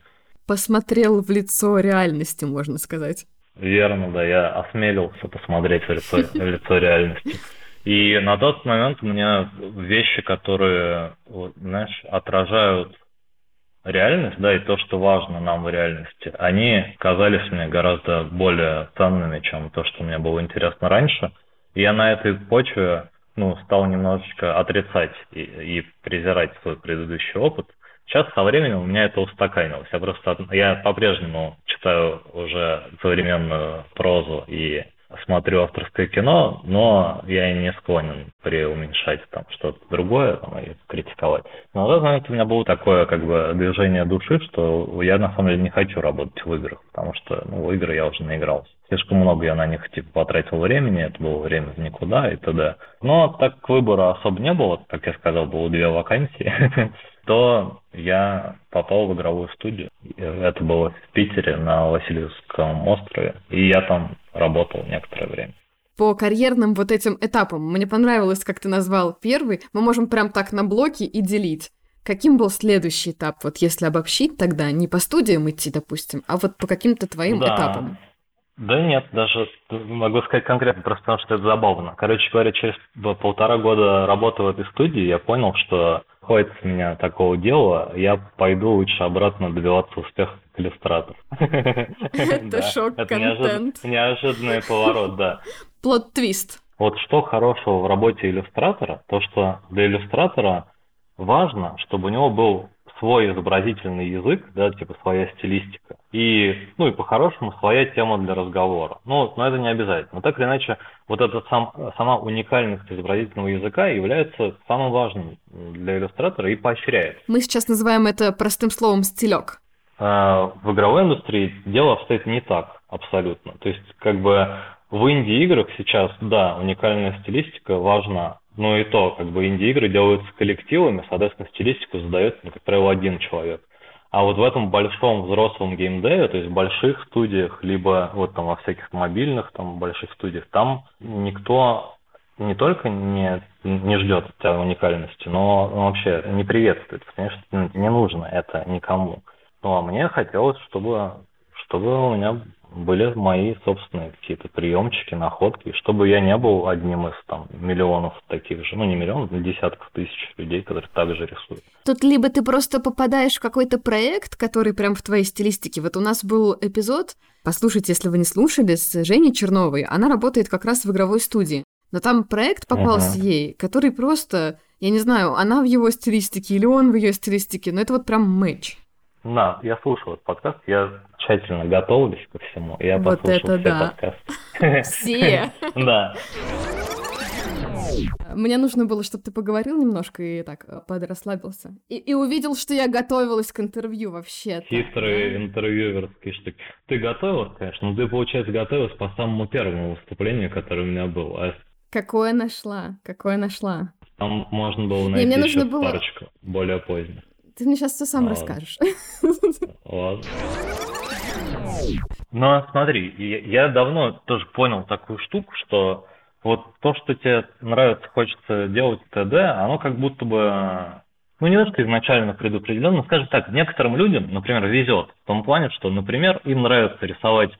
Посмотрел в лицо реальности, можно сказать. Верно, да, я осмелился посмотреть в лицо, в лицо реальности. И на тот момент у меня вещи, которые, знаешь, отражают реальность, да, и то, что важно нам в реальности, они казались мне гораздо более ценными, чем то, что мне было интересно раньше. И я на этой почве ну, стал немножечко отрицать и, и презирать свой предыдущий опыт. Сейчас со временем у меня это устаканилось. Я просто я по-прежнему читаю уже современную прозу и смотрю авторское кино, но я не склонен преуменьшать там что-то другое там, и критиковать. Но на тот момент у меня было такое как бы движение души, что я на самом деле не хочу работать в играх, потому что ну, в игры я уже наигрался. Слишком много я на них типа потратил времени, это было время в никуда и т.д. Но так выбора особо не было, как я сказал, было две вакансии, *laughs* то я попал в игровую студию. Это было в Питере на Васильевском острове, и я там работал некоторое время. По карьерным вот этим этапам мне понравилось, как ты назвал первый. Мы можем прям так на блоки и делить. Каким был следующий этап, вот если обобщить тогда, не по студиям идти, допустим, а вот по каким-то твоим да. этапам? Да нет, даже могу сказать конкретно, просто потому что это забавно. Короче говоря, через полтора года работы в этой студии я понял, что хватит с меня такого дела, я пойду лучше обратно добиваться успеха как иллюстратор. *laughs* *laughs* Это шок-контент. Неожиданный поворот, да. *laughs* Plot twist. Вот что хорошего в работе иллюстратора, то что для иллюстратора важно, чтобы у него был свой изобразительный язык, да, типа своя стилистика, и, ну и по-хорошему своя тема для разговора. Ну, но это не обязательно. Но так или иначе, вот эта сам, сама уникальность изобразительного языка является самым важным для иллюстратора и поощряет. Мы сейчас называем это простым словом «стилек». А, в игровой индустрии дело обстоит не так абсолютно. То есть, как бы в инди-играх сейчас, да, уникальная стилистика важна, но и то, как бы инди-игры делаются коллективами, соответственно, стилистику задает, ну, как правило, один человек. А вот в этом большом взрослом геймдеве, то есть в больших студиях, либо вот там во всяких мобильных там больших студиях, там никто не только не, не ждет от тебя уникальности, но вообще не приветствует, потому что не нужно это никому. Ну а мне хотелось, чтобы, чтобы у меня были мои собственные какие-то приемчики, находки, чтобы я не был одним из там миллионов таких же, ну не миллионов, но десятков тысяч людей, которые также рисуют. Тут либо ты просто попадаешь в какой-то проект, который прям в твоей стилистике. Вот у нас был эпизод, послушайте, если вы не слушали, с Женей Черновой. Она работает как раз в игровой студии. Но там проект попался uh-huh. ей, который просто, я не знаю, она в его стилистике или он в ее стилистике, но это вот прям матч. Да, я слушал этот подкаст, я тщательно готовлюсь ко всему, я вот послушал все да. подкасты. *laughs* Все? *laughs* Да. Мне нужно было, чтобы ты поговорил немножко и так э, подрасслабился. И, и увидел, что я готовилась к интервью вообще. Хитрый интервьюерский штук. Ты готовилась, конечно, но ты, получается, готовилась по самому первому выступлению, которое у меня было. А... Какое нашла? Какое нашла? Там можно было найти мне еще было... парочку более поздних. Ты мне сейчас все сам Ладно. расскажешь. Ладно. Ну, смотри, я давно тоже понял такую штуку, что вот то, что тебе нравится, хочется делать т.д., оно как будто бы, ну, не то, что изначально предопределенно, но, скажем так, некоторым людям, например, везет в том плане, что, например, им нравится рисовать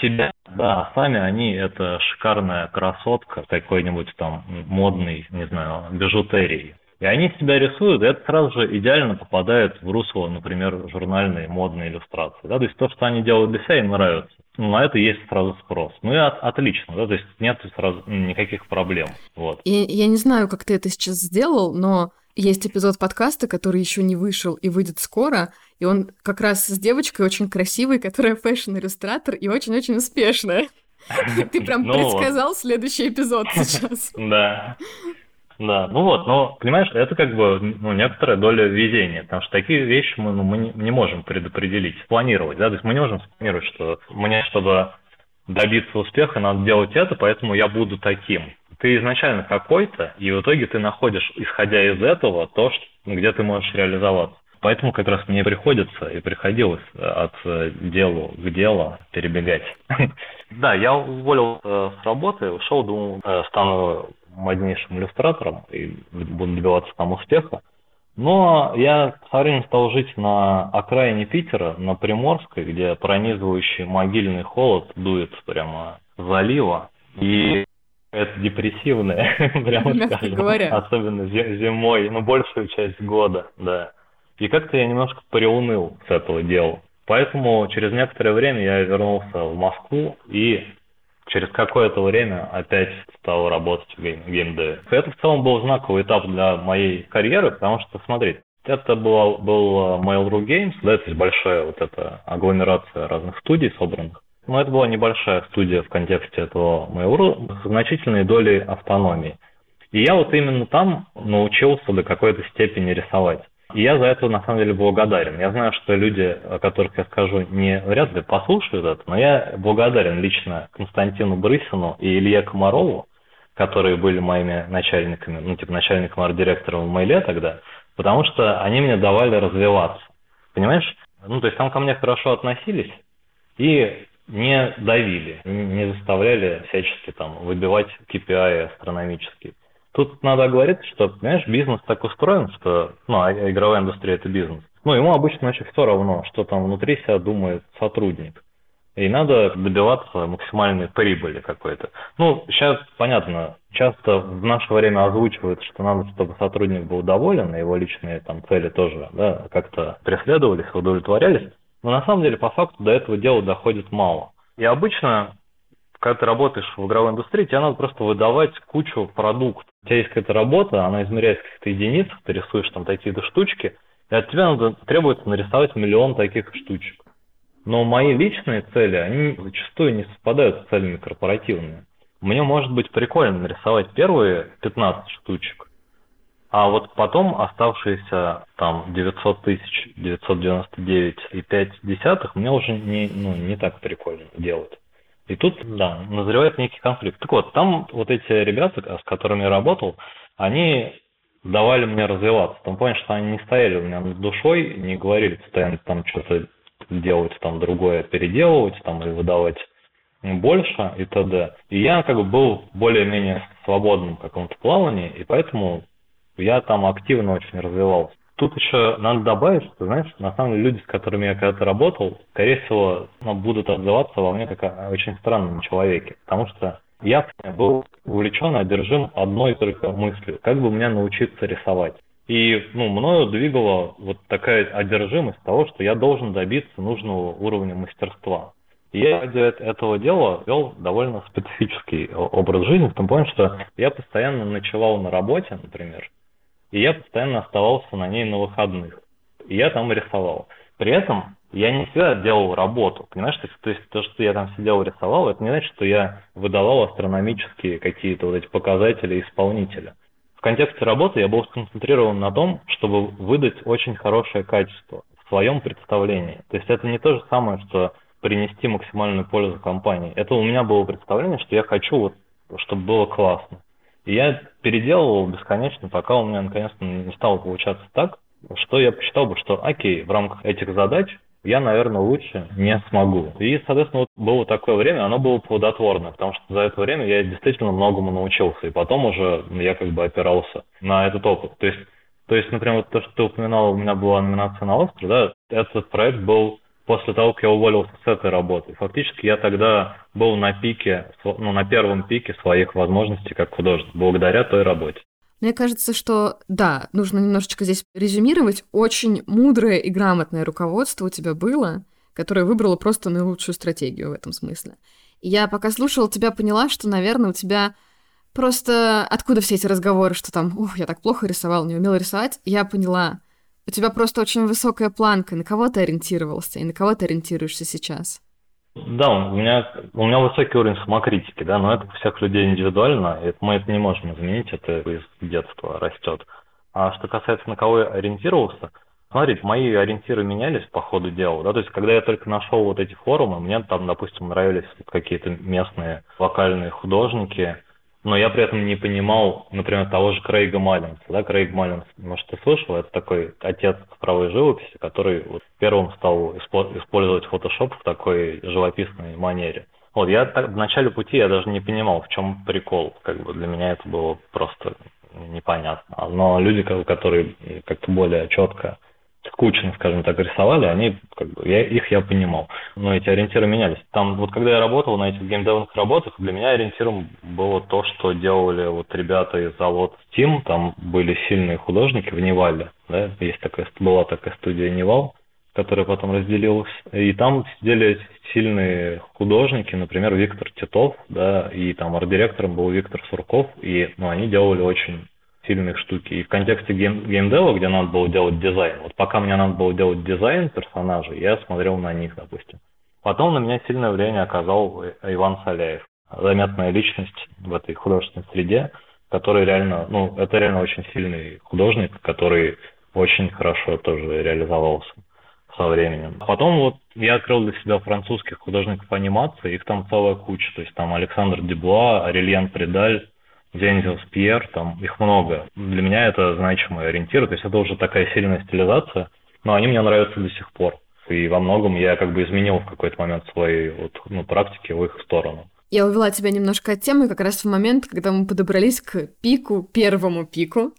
себя, да, а сами они это шикарная красотка какой-нибудь там модный, не знаю, бижутерии. И они себя рисуют, и это сразу же идеально попадает в русло, например, журнальной модной иллюстрации. Да? То есть то, что они делают для себя, им нравится. Ну, на это есть сразу спрос. Ну и от, отлично, да, то есть нет сразу никаких проблем. Вот. И, я не знаю, как ты это сейчас сделал, но есть эпизод подкаста, который еще не вышел и выйдет скоро, и он как раз с девочкой очень красивой, которая fashion-иллюстратор и очень-очень успешная. *laughs* Ты прям ну предсказал следующий эпизод сейчас. Да. Да, ну вот, но, понимаешь, это как бы ну, некоторая доля везения, потому что такие вещи мы, ну, мы не можем предопределить, спланировать, да, то есть мы не можем спланировать, что мне, чтобы добиться успеха, надо делать это, поэтому я буду таким. Ты изначально какой-то, и в итоге ты находишь, исходя из этого, то, что, где ты можешь реализоваться. Поэтому как раз мне приходится и приходилось от э, делу к делу перебегать. *laughs* Да, я уволился с работы, ушел, думал, э, стану моднейшим иллюстратором и буду добиваться там успеха. Но я со временем стал жить на окраине Питера, на Приморской, где пронизывающий могильный холод дует прямо залива. И это депрессивное, *laughs* прямо скажем, говоря. особенно зимой, ну, большую часть года, да. И как-то я немножко приуныл с этого дела. Поэтому через некоторое время я вернулся в Москву и через какое-то время опять стал работать в гейм, геймдеве. Это в целом был знаковый этап для моей карьеры, потому что, смотри, это был, был Mail.ru Games, да, то есть большая вот эта агломерация разных студий собранных. Но это была небольшая студия в контексте этого Mail.ru с значительной долей автономии. И я вот именно там научился до какой-то степени рисовать. И я за это на самом деле благодарен. Я знаю, что люди, о которых я скажу, не вряд ли послушают это, но я благодарен лично Константину Брысину и Илье Комарову, которые были моими начальниками, ну, типа начальником арт-директором в Мейле тогда, потому что они мне давали развиваться. Понимаешь? Ну, то есть там ко мне хорошо относились и не давили, не заставляли всячески там выбивать KPI астрономические. Тут надо говорить, что, понимаешь, бизнес так устроен, что, ну, а игровая индустрия – это бизнес. Ну, ему обычно очень все равно, что там внутри себя думает сотрудник. И надо добиваться максимальной прибыли какой-то. Ну, сейчас, понятно, часто в наше время озвучивают, что надо, чтобы сотрудник был доволен, и его личные там цели тоже да, как-то преследовались, удовлетворялись. Но на самом деле, по факту, до этого дела доходит мало. И обычно когда ты работаешь в игровой индустрии, тебе надо просто выдавать кучу продуктов. У тебя есть какая-то работа, она измеряется в каких-то единицах, ты рисуешь там такие-то штучки, и от тебя надо, требуется нарисовать миллион таких штучек. Но мои личные цели, они зачастую не совпадают с целями корпоративными. Мне может быть прикольно нарисовать первые 15 штучек, а вот потом оставшиеся там 900 тысяч 999 и 5 десятых мне уже не, ну, не так прикольно делать. И тут, да, назревает некий конфликт. Так вот, там вот эти ребята, с которыми я работал, они давали мне развиваться. В том что они не стояли у меня над душой, не говорили постоянно там что-то делать там другое, переделывать там или выдавать больше и т.д. И я как бы был более-менее свободным в каком-то плавании, и поэтому я там активно очень развивался. Тут еще надо добавить, что, знаешь, на самом деле люди, с которыми я когда-то работал, скорее всего, ну, будут отзываться во мне как о очень странном человеке. Потому что я был увлечен, одержим одной только мыслью, как бы мне научиться рисовать. И ну, мною двигала вот такая одержимость того, что я должен добиться нужного уровня мастерства. И я ради этого дела вел довольно специфический образ жизни, в том плане, что я постоянно ночевал на работе, например, и я постоянно оставался на ней на выходных. И я там рисовал. При этом я не всегда делал работу, понимаешь? То есть, то есть то, что я там сидел и рисовал, это не значит, что я выдавал астрономические какие-то вот эти показатели исполнителя. В контексте работы я был сконцентрирован на том, чтобы выдать очень хорошее качество в своем представлении. То есть это не то же самое, что принести максимальную пользу компании. Это у меня было представление, что я хочу, вот, чтобы было классно. И я переделывал бесконечно, пока у меня наконец-то не стало получаться так, что я посчитал бы, что окей, в рамках этих задач я, наверное, лучше не смогу. И, соответственно, вот было такое время, оно было плодотворное, потому что за это время я действительно многому научился, и потом уже я как бы опирался на этот опыт. То есть, то есть, например, вот то, что ты упоминал, у меня была номинация на Оскар, да, этот проект был после того, как я уволился с этой работы. Фактически я тогда был на пике, ну, на первом пике своих возможностей как художник, благодаря той работе. Мне кажется, что да, нужно немножечко здесь резюмировать. Очень мудрое и грамотное руководство у тебя было, которое выбрало просто наилучшую стратегию в этом смысле. И я пока слушала тебя, поняла, что, наверное, у тебя просто откуда все эти разговоры, что там, ух, я так плохо рисовал, не умел рисовать, я поняла, у тебя просто очень высокая планка. На кого ты ориентировался и на кого ты ориентируешься сейчас? Да, у меня, у меня высокий уровень самокритики, да, но это у всех людей индивидуально, и мы это не можем изменить, это из детства растет. А что касается на кого я ориентировался, смотрите, мои ориентиры менялись по ходу дела, да, то есть когда я только нашел вот эти форумы, мне там, допустим, нравились какие-то местные вокальные художники, но я при этом не понимал, например, того же Крейга Маллинса. Да, Крейг Маллинс, может, ты слышал, это такой отец цифровой живописи, который вот первым стал использовать Photoshop в такой живописной манере. Вот, я так, в начале пути я даже не понимал, в чем прикол. Как бы для меня это было просто непонятно. Но люди, которые как-то более четко скучно, скажем так, рисовали, они, как бы, я, их я понимал. Но эти ориентиры менялись. Там, вот когда я работал на этих геймдевных работах, для меня ориентиром было то, что делали вот ребята из Allods Team, там были сильные художники в Нивале, да, есть такая, была такая студия Нивал, которая потом разделилась. И там сидели сильные художники, например, Виктор Титов, да, и там арт-директором был Виктор Сурков, и ну, они делали очень сильные штуки. И в контексте гейм, геймдева, где надо было делать дизайн, вот пока мне надо было делать дизайн персонажей, я смотрел на них, допустим. Потом на меня сильное влияние оказал Иван Соляев. Заметная личность в этой художественной среде, который реально, ну, это реально очень сильный художник, который очень хорошо тоже реализовался со временем. Потом вот я открыл для себя французских художников анимации, их там целая куча. То есть там Александр Дебуа, Арельян Предаль, Дензиус Пьер, там их много. Для меня это значимые ориентиры, то есть это уже такая сильная стилизация, но они мне нравятся до сих пор. И во многом я как бы изменил в какой-то момент своей вот, ну, практики в их сторону. Я увела тебя немножко от темы как раз в момент, когда мы подобрались к пику, первому пику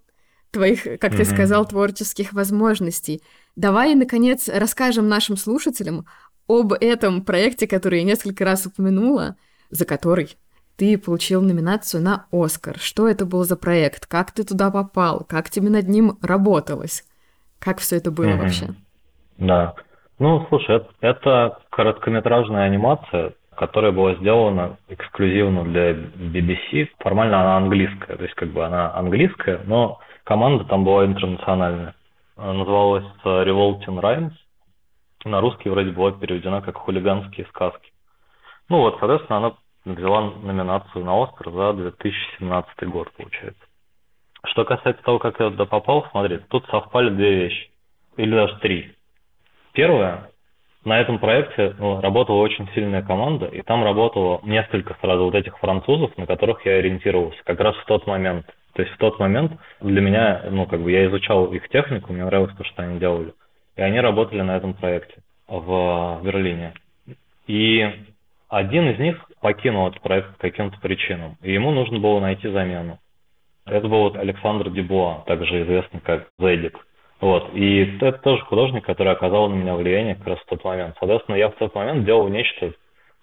твоих, как mm-hmm. ты сказал, творческих возможностей. Давай, наконец, расскажем нашим слушателям об этом проекте, который я несколько раз упомянула, за который ты получил номинацию на Оскар. Что это был за проект? Как ты туда попал? Как тебе над ним работалось? Как все это было mm-hmm. вообще? Да. Ну, слушай, это, это короткометражная анимация, которая была сделана эксклюзивно для BBC. Формально она английская, то есть как бы она английская, но команда там была интернациональная называлась Revolting Rhymes. На русский вроде была переведена как «Хулиганские сказки». Ну вот, соответственно, она взяла номинацию на Оскар за 2017 год, получается. Что касается того, как я туда попал, смотри, тут совпали две вещи. Или даже три. Первое, на этом проекте ну, работала очень сильная команда, и там работало несколько сразу вот этих французов, на которых я ориентировался как раз в тот момент. То есть в тот момент для меня, ну, как бы я изучал их технику, мне нравилось то, что они делали. И они работали на этом проекте в Берлине. И один из них покинул этот проект по каким-то причинам, и ему нужно было найти замену. Это был вот Александр Дебуа, также известный как Зедик. Вот. И это тоже художник, который оказал на меня влияние как раз в тот момент. Соответственно, я в тот момент делал нечто,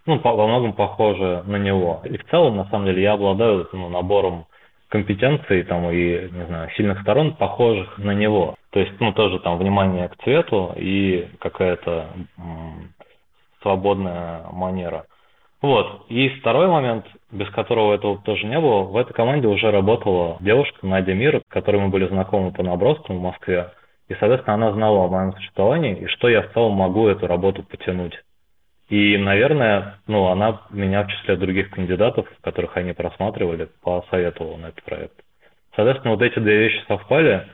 ну, по, во многом похожее на него. И в целом, на самом деле, я обладаю ну, набором компетенций там и, не знаю, сильных сторон, похожих на него. То есть, ну, тоже там внимание к цвету и какая-то свободная манера. Вот. И второй момент, без которого этого тоже не было, в этой команде уже работала девушка Надя Мир, с которой мы были знакомы по наброскам в Москве. И, соответственно, она знала о моем существовании и что я в целом могу эту работу потянуть. И, наверное, ну, она меня в числе других кандидатов, которых они просматривали, посоветовала на этот проект. Соответственно, вот эти две вещи совпали,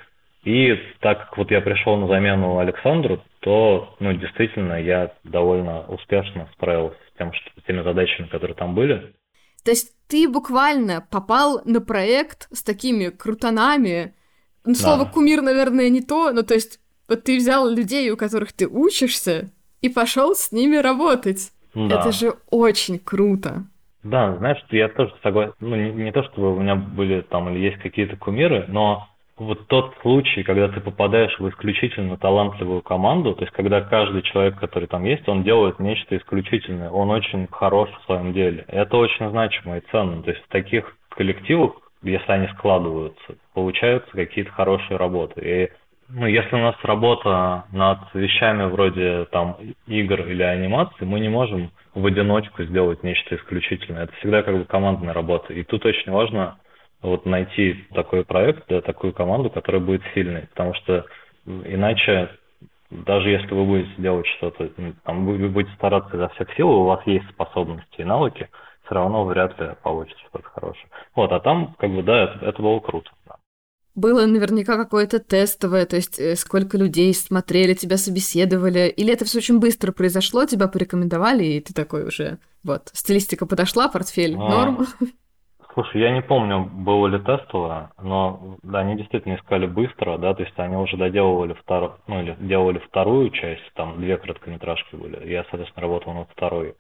и так как вот я пришел на замену Александру, то, ну, действительно, я довольно успешно справился тем, что, теми задачами, которые там были. То есть ты буквально попал на проект с такими крутанами. Ну, слово да. кумир, наверное, не то, но то есть вот ты взял людей, у которых ты учишься, и пошел с ними работать. Да. Это же очень круто. Да, знаешь, я тоже согласен. Ну, не, не то, чтобы у меня были там или есть какие-то кумиры, но вот тот случай, когда ты попадаешь в исключительно талантливую команду, то есть когда каждый человек, который там есть, он делает нечто исключительное, он очень хорош в своем деле. Это очень значимо и ценно. То есть в таких коллективах, если они складываются, получаются какие-то хорошие работы. И ну, если у нас работа над вещами вроде там игр или анимации, мы не можем в одиночку сделать нечто исключительное. Это всегда как бы командная работа. И тут очень важно вот найти такой проект, да, такую команду, которая будет сильной. Потому что иначе, даже если вы будете делать что-то, там, вы будете стараться изо всех сил, у вас есть способности и навыки, все равно вряд ли получится что-то хорошее. Вот, а там, как бы, да, это, это было круто. Да было наверняка какое-то тестовое, то есть э, сколько людей смотрели, тебя собеседовали, или это все очень быстро произошло, тебя порекомендовали, и ты такой уже, вот, стилистика подошла, портфель а, норм? Слушай, я не помню, было ли тестовое, но да, они действительно искали быстро, да, то есть они уже доделывали вторую, ну или делали вторую часть, там две короткометражки были, я, соответственно, работал над второй.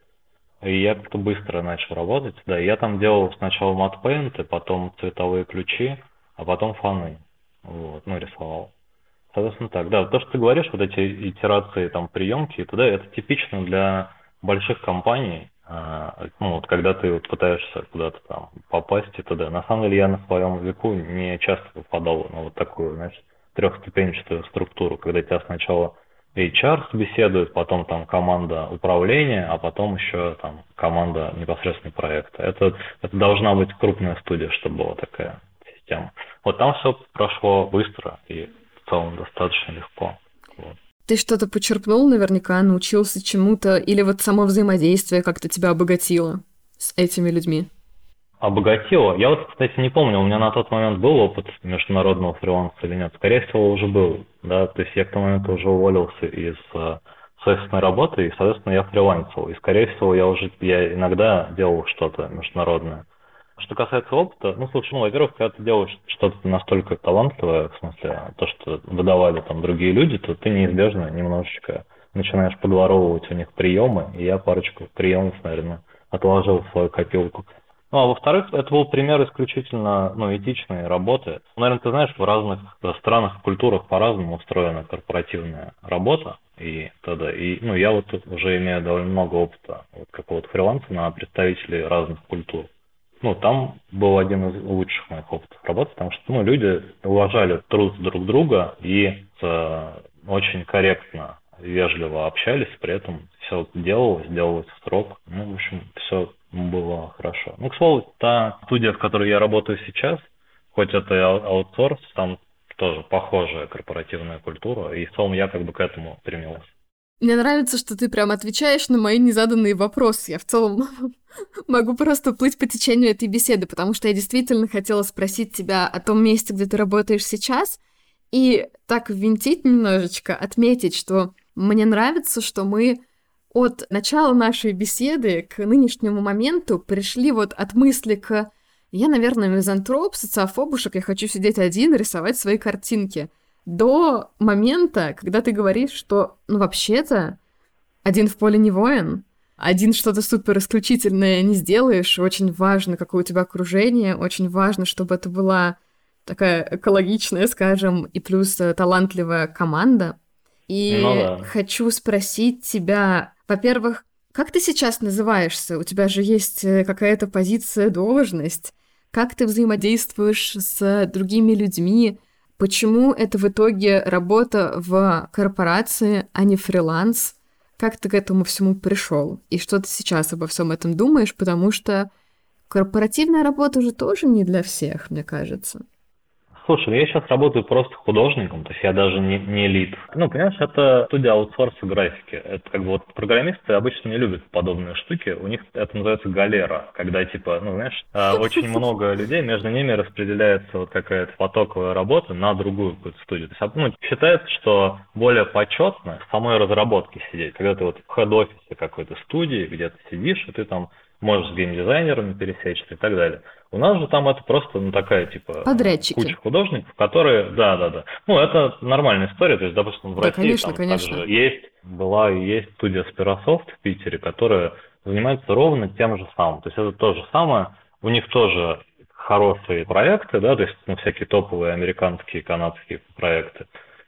И я как-то быстро начал работать, да, я там делал сначала матпейнты, потом цветовые ключи, а потом фаны. Вот, ну, рисовал. Соответственно, так, да, то, что ты говоришь, вот эти итерации, там, приемки и туда, это типично для больших компаний, ну, вот когда ты вот пытаешься куда-то там попасть и туда. На самом деле я на своем веку не часто попадал на вот такую, знаешь, трехступенчатую структуру, когда тебя сначала HR беседует, потом там команда управления, а потом еще там команда непосредственно проекта. Это, это должна быть крупная студия, чтобы была такая система. Вот там все прошло быстро и в целом достаточно легко. Вот. Ты что-то почерпнул наверняка, научился чему-то, или вот само взаимодействие как-то тебя обогатило с этими людьми? Обогатило? Я вот, кстати, не помню, у меня на тот момент был опыт международного фриланса или нет. Скорее всего, уже был, да, то есть я к тому моменту уже уволился из э, собственной работы, и, соответственно, я фрилансил. И, скорее всего, я уже, я иногда делал что-то международное. Что касается опыта, ну, слушай, ну, во-первых, когда ты делаешь что-то настолько талантливое, в смысле, то, что выдавали там другие люди, то ты неизбежно немножечко начинаешь подворовывать у них приемы, и я парочку приемов, наверное, отложил в свою копилку. Ну, а во-вторых, это был пример исключительно ну, этичной работы. Наверное, ты знаешь, в разных странах, культурах по-разному устроена корпоративная работа и т.д. И ну, я вот уже имею довольно много опыта вот какого-то фриланса на представителей разных культур ну, там был один из лучших моих опытов работы, потому что, ну, люди уважали труд друг друга и э, очень корректно, вежливо общались, при этом все делалось, делалось в срок. Ну, в общем, все было хорошо. Ну, к слову, та студия, в которой я работаю сейчас, хоть это и аутсорс, там тоже похожая корпоративная культура, и в целом я как бы к этому стремился. Мне нравится, что ты прям отвечаешь на мои незаданные вопросы. Я в целом *laughs* могу просто плыть по течению этой беседы, потому что я действительно хотела спросить тебя о том месте, где ты работаешь сейчас, и так винтить немножечко, отметить, что мне нравится, что мы от начала нашей беседы к нынешнему моменту пришли вот от мысли к «я, наверное, мизантроп, социофобушек, я хочу сидеть один рисовать свои картинки», до момента, когда ты говоришь, что, ну, вообще-то, один в поле не воин, один что-то супер исключительное не сделаешь, очень важно, какое у тебя окружение, очень важно, чтобы это была такая экологичная, скажем, и плюс э, талантливая команда. И ну, да. хочу спросить тебя, во-первых, как ты сейчас называешься? У тебя же есть э, какая-то позиция, должность. Как ты взаимодействуешь с другими людьми? Почему это в итоге работа в корпорации, а не фриланс? Как ты к этому всему пришел? И что ты сейчас обо всем этом думаешь? Потому что корпоративная работа же тоже не для всех, мне кажется. Слушай, я сейчас работаю просто художником, то есть я даже не, не элит. Ну, понимаешь, это студия аутсорса графики. Это как бы вот программисты обычно не любят подобные штуки. У них это называется галера, когда типа, ну, знаешь, а, *laughs* очень много людей, между ними распределяется вот какая-то потоковая работа на другую какую-то студию. То есть, ну, считается, что более почетно в самой разработке сидеть, когда ты вот в хед-офисе какой-то студии, где ты сидишь, и ты там можешь с геймдизайнерами пересечься и так далее. У нас же там это просто ну, такая, типа, Подрядчики. куча художников, которые, да, да, да. Ну, это нормальная история, то есть, допустим, в да, России конечно, там конечно. также есть, была и есть студия Спирософт в Питере, которая занимается ровно тем же самым. То есть, это то же самое, у них тоже хорошие проекты, да, то есть, ну, всякие топовые американские, канадские проекты.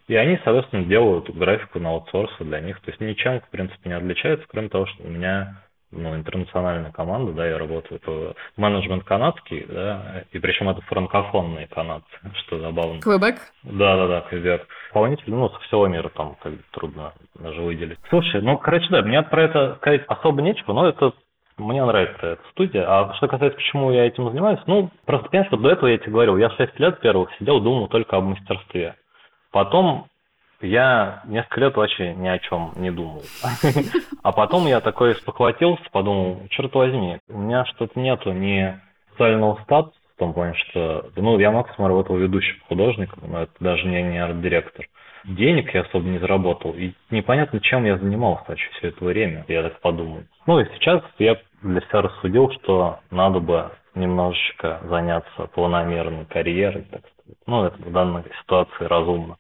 И они, соответственно, делают графику на аутсорсы для них. То есть ничем, в принципе, не отличается, кроме того, что у меня ну, интернациональная команда, да, я работаю по менеджмент канадский, да, и причем это франкофонные канадцы, что забавно. Квебек? Да, да, да, Квебек. Исполнители, ну, со всего мира там как трудно даже выделить. Слушай, ну, короче, да, мне про это сказать особо нечего, но это мне нравится эта студия. А что касается, почему я этим занимаюсь, ну, просто, понимаешь, что до этого я тебе говорил, я 6 лет первых сидел, думал только об мастерстве. Потом я несколько лет вообще ни о чем не думал. А потом я такой спохватился, подумал, черт возьми, у меня что-то нету ни социального статуса, в том плане, что, ну, я максимум работал ведущим художником, но это даже не, не арт-директор. Денег я особо не заработал, и непонятно, чем я занимался вообще все это время, я так подумал. Ну и сейчас я для себя рассудил, что надо бы немножечко заняться планомерной карьерой, так сказать. Ну, это в данной ситуации разумно.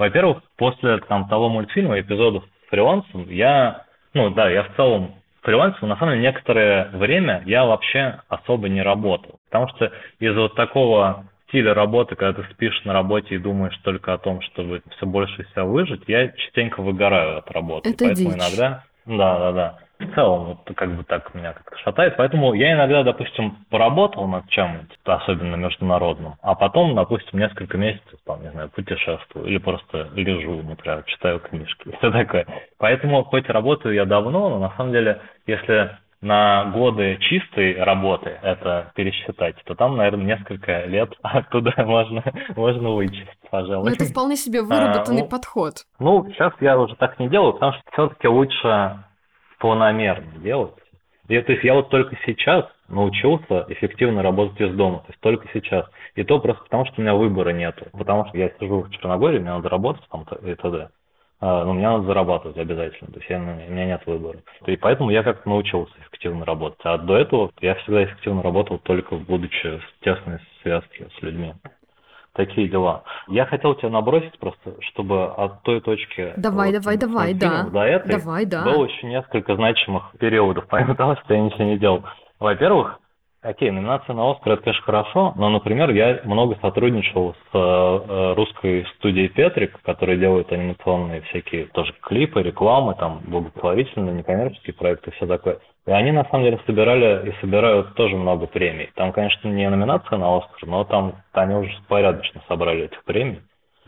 Во-первых, после там, того мультфильма, эпизодов с фрилансом, я, ну да, я в целом фрилансом, на самом деле, некоторое время я вообще особо не работал. Потому что из-за вот такого стиля работы, когда ты спишь на работе и думаешь только о том, чтобы все больше себя выжить, я частенько выгораю от работы. Это Поэтому дичь. иногда, да, да, да. в целом, вот как бы так меня как-то шатает. Поэтому я иногда, допустим, поработал над чем-нибудь, особенно международным, а потом, допустим, несколько месяцев, там, не знаю, путешествую или просто лежу, например, читаю книжки и все такое. Поэтому хоть работаю я давно, но на самом деле, если на годы чистой работы это пересчитать, то там, наверное, несколько лет *laughs* оттуда можно, можно вычесть, пожалуй. Но это вполне себе выработанный а, ну, подход. Ну, сейчас я уже так не делаю, потому что все-таки лучше планомерно делать. И, то есть я вот только сейчас научился эффективно работать из дома, то есть только сейчас. И то просто потому, что у меня выбора нету. Потому что я сижу в Черногории, мне надо работать там и т.д. А, но мне надо зарабатывать обязательно, то есть я, у меня нет выбора. И поэтому я как-то научился эффективно работать. А до этого я всегда эффективно работал только будучи в тесной связке с людьми. Такие дела. Я хотел тебя набросить просто, чтобы от той точки... Давай, вот, давай, давай, да. До этой давай, да. Было еще несколько значимых периодов, *laughs* помимо того, что я ничего не делал. Во-первых, Окей, номинация на Оскар это, конечно, хорошо, но, например, я много сотрудничал с э, русской студией Петрик, которая делает анимационные всякие тоже клипы, рекламы, там, благотворительные, некоммерческие проекты, все такое. И они, на самом деле, собирали и собирают тоже много премий. Там, конечно, не номинация на Оскар, но там они уже порядочно собрали этих премий.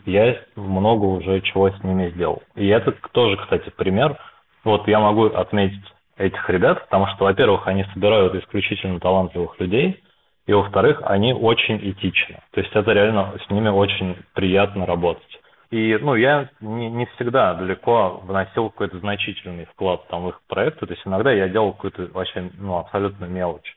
Я много уже чего с ними сделал. И это тоже, кстати, пример. Вот я могу отметить этих ребят, потому что, во-первых, они собирают исключительно талантливых людей, и, во-вторых, они очень этичны. То есть это реально с ними очень приятно работать. И, ну, я не, не всегда далеко вносил какой-то значительный вклад там, в их проекты. То есть иногда я делал какую-то вообще, ну, абсолютно мелочь.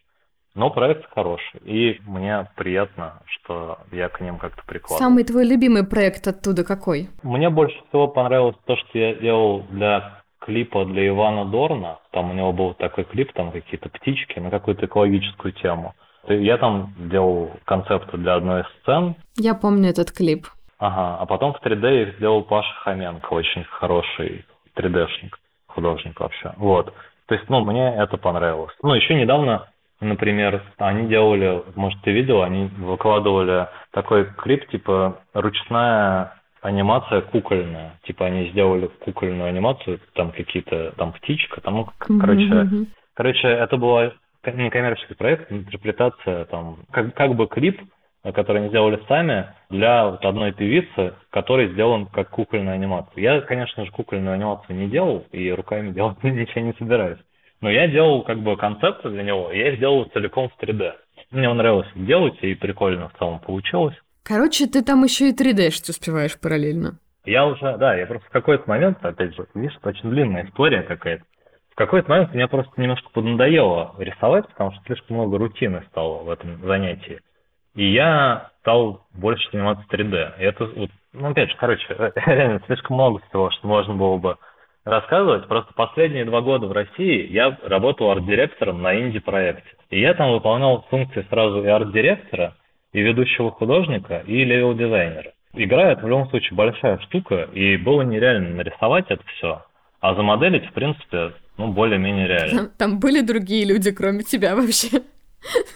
Но проект хороший, и мне приятно, что я к ним как-то прикладываю. Самый твой любимый проект оттуда какой? Мне больше всего понравилось то, что я делал для клипа для Ивана Дорна. Там у него был такой клип, там какие-то птички на какую-то экологическую тему. Я там делал концепты для одной из сцен. Я помню этот клип. Ага, а потом в 3D их сделал Паша Хоменко, очень хороший 3D-шник, художник вообще. Вот. То есть, ну, мне это понравилось. Ну, еще недавно, например, они делали, может, ты видел, они выкладывали такой клип, типа, ручная анимация кукольная. Типа они сделали кукольную анимацию, там какие-то, там птичка, там, ну, mm-hmm. короче, короче, это была некоммерческий проект, интерпретация, там, как, как бы клип, который они сделали сами для вот одной певицы, который сделан как кукольная анимация. Я, конечно же, кукольную анимацию не делал и руками *laughs* делать ничего не собираюсь. Но я делал как бы концепцию для него, я их сделал целиком в 3D. Мне нравилось делать, и прикольно в целом получилось. Короче, ты там еще и 3D-шить успеваешь параллельно. Я уже, да, я просто в какой-то момент, опять же, видишь, это очень длинная история какая-то. В какой-то момент мне просто немножко поднадоело рисовать, потому что слишком много рутины стало в этом занятии. И я стал больше заниматься 3D. И это, вот, ну, опять же, короче, *laughs* реально слишком много всего, что можно было бы рассказывать. Просто последние два года в России я работал арт-директором на инди-проекте. И я там выполнял функции сразу и арт-директора, и ведущего художника, и левел-дизайнера. Игра это в любом случае большая штука, и было нереально нарисовать это все. А замоделить, в принципе, ну, более-менее реально. Там, там были другие люди, кроме тебя вообще?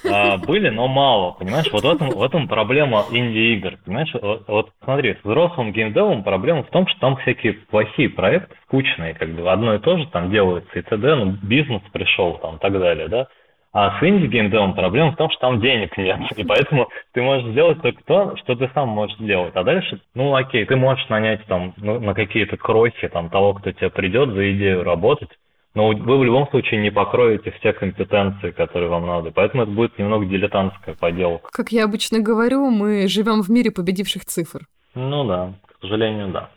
А, были, но мало, понимаешь? Вот в этом, в этом проблема инди-игр, понимаешь? Вот, вот смотри, с взрослым геймдевом проблема в том, что там всякие плохие проекты, скучные, как бы одно и то же там делается и т.д., ну, бизнес пришел там и так далее, да? А с инди-геймдевом проблема в том, что там денег нет. И поэтому ты можешь сделать только то, что ты сам можешь сделать. А дальше, ну окей, ты можешь нанять там ну, на какие-то крохи там того, кто тебе придет за идею работать. Но вы в любом случае не покроете все компетенции, которые вам надо. Поэтому это будет немного дилетантская поделка. Как я обычно говорю, мы живем в мире победивших цифр. Ну да, к сожалению, да.